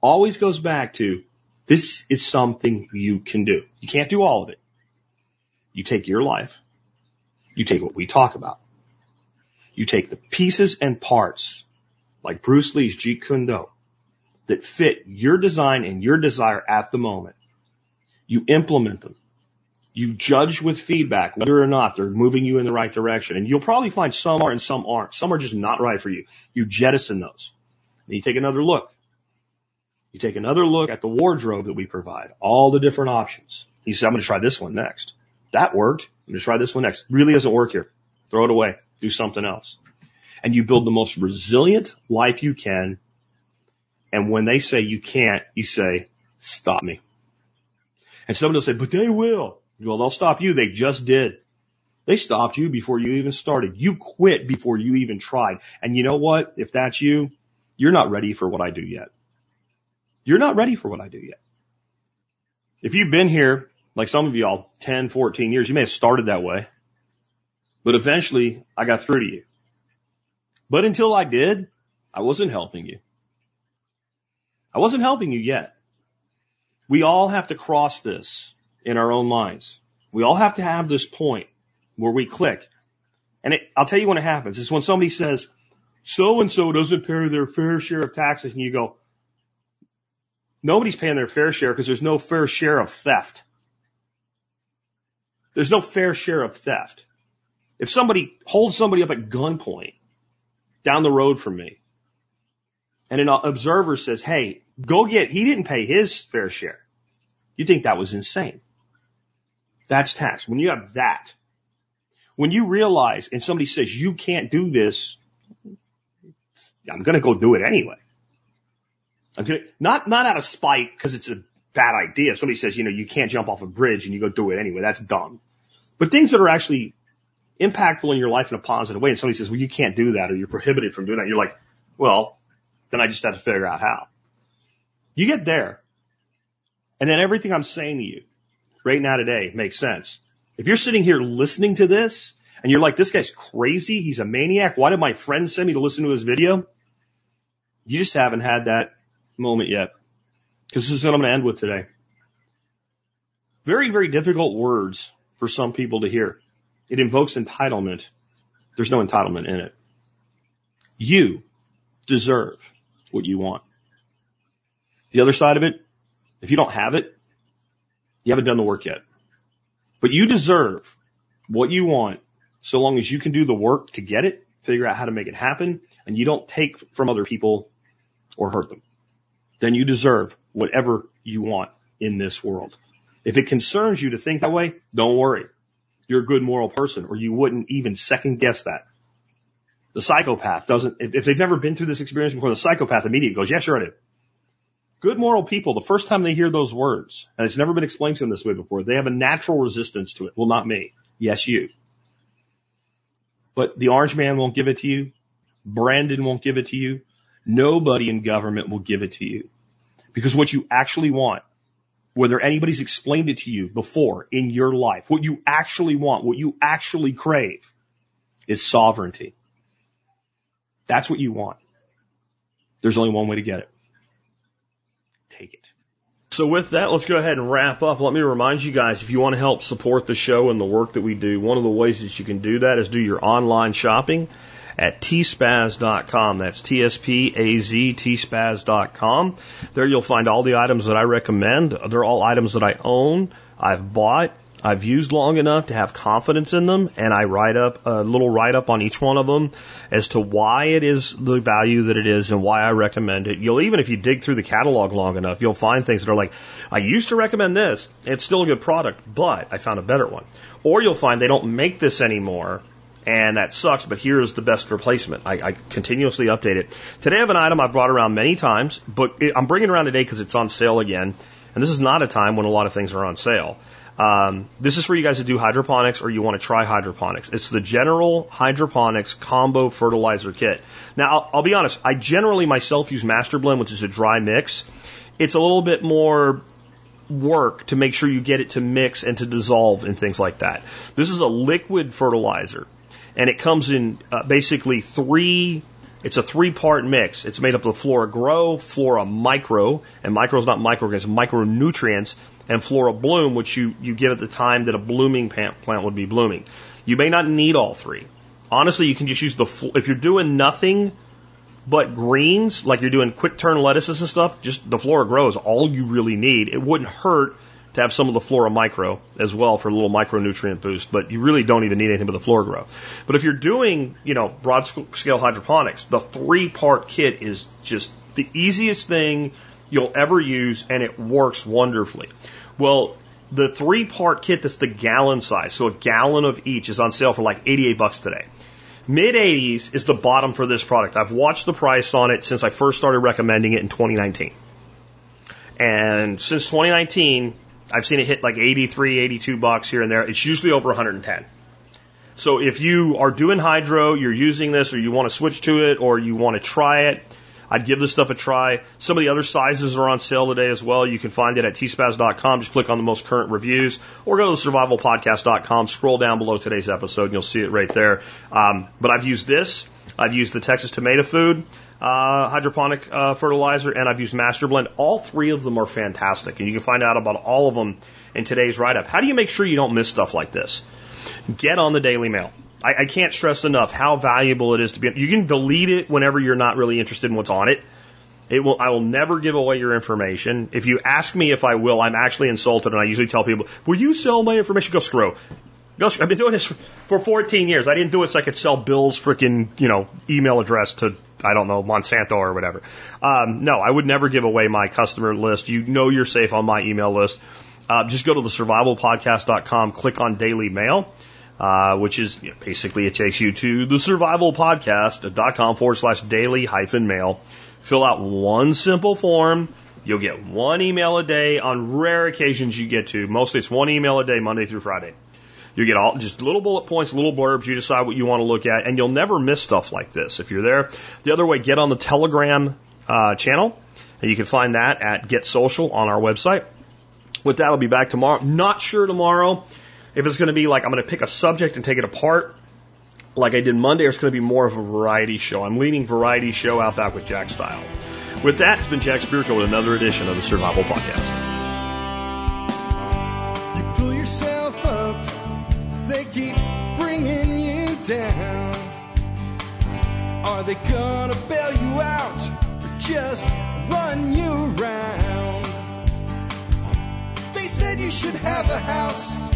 always goes back to this is something you can do. You can't do all of it. You take your life. You take what we talk about. You take the pieces and parts like Bruce Lee's Jeet Kune Do that fit your design and your desire at the moment. You implement them. You judge with feedback whether or not they're moving you in the right direction. And you'll probably find some are and some aren't. Some are just not right for you. You jettison those. And you take another look. You take another look at the wardrobe that we provide, all the different options. You say, I'm going to try this one next. That worked. I'm going to try this one next. Really doesn't work here. Throw it away. Do something else. And you build the most resilient life you can. And when they say you can't, you say, stop me. And somebody will say, but they will. Well, they'll stop you. They just did. They stopped you before you even started. You quit before you even tried. And you know what? If that's you, you're not ready for what I do yet. You're not ready for what I do yet. If you've been here, like some of y'all, 10, 14 years, you may have started that way, but eventually I got through to you. But until I did, I wasn't helping you. I wasn't helping you yet. We all have to cross this in our own minds. We all have to have this point where we click. And it, I'll tell you when it happens. It's when somebody says, so and so doesn't pay their fair share of taxes. And you go, nobody's paying their fair share because there's no fair share of theft. There's no fair share of theft. If somebody holds somebody up at gunpoint down the road from me and an observer says, Hey, go get, he didn't pay his fair share. You think that was insane. That's tax. When you have that, when you realize and somebody says you can't do this, I'm going to go do it anyway. I'm gonna, not, not out of spite because it's a bad idea. If somebody says, you know, you can't jump off a bridge and you go do it anyway, that's dumb. But things that are actually impactful in your life in a positive way, and somebody says, well, you can't do that or you're prohibited from doing that, you're like, well, then I just have to figure out how. You get there. And then everything I'm saying to you right now today makes sense. If you're sitting here listening to this and you're like, this guy's crazy. He's a maniac. Why did my friend send me to listen to his video? You just haven't had that moment yet. Because this is what I'm going to end with today. Very, very difficult words for some people to hear. It invokes entitlement. There's no entitlement in it. You deserve what you want. The other side of it, if you don't have it, you haven't done the work yet. But you deserve what you want so long as you can do the work to get it, figure out how to make it happen, and you don't take from other people or hurt them. Then you deserve whatever you want in this world. If it concerns you to think that way, don't worry. You're a good moral person or you wouldn't even second guess that. The psychopath doesn't, if, if they've never been through this experience before, the psychopath immediately goes, yeah, sure I do. Good moral people, the first time they hear those words, and it's never been explained to them this way before, they have a natural resistance to it. Well, not me. Yes, you. But the orange man won't give it to you. Brandon won't give it to you. Nobody in government will give it to you. Because what you actually want, whether anybody's explained it to you before in your life, what you actually want, what you actually crave is sovereignty. That's what you want. There's only one way to get it. Take it. So with that, let's go ahead and wrap up. Let me remind you guys, if you want to help support the show and the work that we do, one of the ways that you can do that is do your online shopping at tspaz.com. That's T-S-P-A-Z, tspaz.com. There you'll find all the items that I recommend. They're all items that I own, I've bought, I've used long enough to have confidence in them, and I write up a little write up on each one of them as to why it is the value that it is and why I recommend it. You'll even if you dig through the catalog long enough, you'll find things that are like, I used to recommend this. It's still a good product, but I found a better one. Or you'll find they don't make this anymore and that sucks, but here's the best replacement. I, I continuously update it. Today I have an item I've brought around many times, but I'm bringing it around today because it's on sale again. And this is not a time when a lot of things are on sale. Um, this is for you guys to do hydroponics or you want to try hydroponics. It's the General Hydroponics Combo Fertilizer Kit. Now, I'll, I'll be honest, I generally myself use Master Blend, which is a dry mix. It's a little bit more work to make sure you get it to mix and to dissolve and things like that. This is a liquid fertilizer and it comes in uh, basically three. It's a three-part mix. It's made up of Flora Grow, Flora Micro, and Micro is not microorganisms, micronutrients, and Flora Bloom, which you you get at the time that a blooming plant would be blooming. You may not need all three. Honestly, you can just use the if you're doing nothing but greens, like you're doing quick turn lettuces and stuff, just the Flora Grow is all you really need. It wouldn't hurt to have some of the Flora Micro as well for a little micronutrient boost, but you really don't even need anything but the Flora Grow. But if you're doing, you know, broad scale hydroponics, the three part kit is just the easiest thing you'll ever use and it works wonderfully. Well, the three part kit that's the gallon size, so a gallon of each is on sale for like 88 bucks today. Mid 80s is the bottom for this product. I've watched the price on it since I first started recommending it in 2019. And since 2019, I've seen it hit like 83, 82 bucks here and there. It's usually over 110. So if you are doing hydro, you're using this, or you want to switch to it, or you want to try it, I'd give this stuff a try. Some of the other sizes are on sale today as well. You can find it at tspaz.com. Just click on the most current reviews or go to the survivalpodcast.com. Scroll down below today's episode and you'll see it right there. Um, but I've used this. I've used the Texas Tomato Food uh, hydroponic uh, fertilizer, and I've used Master Blend. All three of them are fantastic, and you can find out about all of them in today's write up. How do you make sure you don't miss stuff like this? Get on the Daily Mail. I, I can't stress enough how valuable it is to be. You can delete it whenever you're not really interested in what's on it. It will. I will never give away your information. If you ask me if I will, I'm actually insulted, and I usually tell people, "Will you sell my information?" Go screw. Go. Screw. I've been doing this for 14 years. I didn't do it so I could sell Bill's freaking you know email address to I don't know Monsanto or whatever. Um, no, I would never give away my customer list. You know you're safe on my email list. Uh, just go to the survivalpodcast.com, click on Daily Mail uh, which is you know, basically it takes you to the survivalpodcast.com forward slash daily hyphen mail. Fill out one simple form. You'll get one email a day. On rare occasions, you get two. Mostly it's one email a day, Monday through Friday. You get all just little bullet points, little blurbs. You decide what you want to look at, and you'll never miss stuff like this if you're there. The other way, get on the Telegram uh, channel, and you can find that at Get Social on our website. With that, I'll be back tomorrow. Not sure tomorrow if it's going to be like I'm going to pick a subject and take it apart, like I did Monday, or it's going to be more of a variety show. I'm leaning variety show out back with Jack Style. With that, it's been Jack Spirko with another edition of the Survival Podcast. You pull yourself up, they keep bringing you down. Are they gonna bail you out or just run you around? They said you should have a house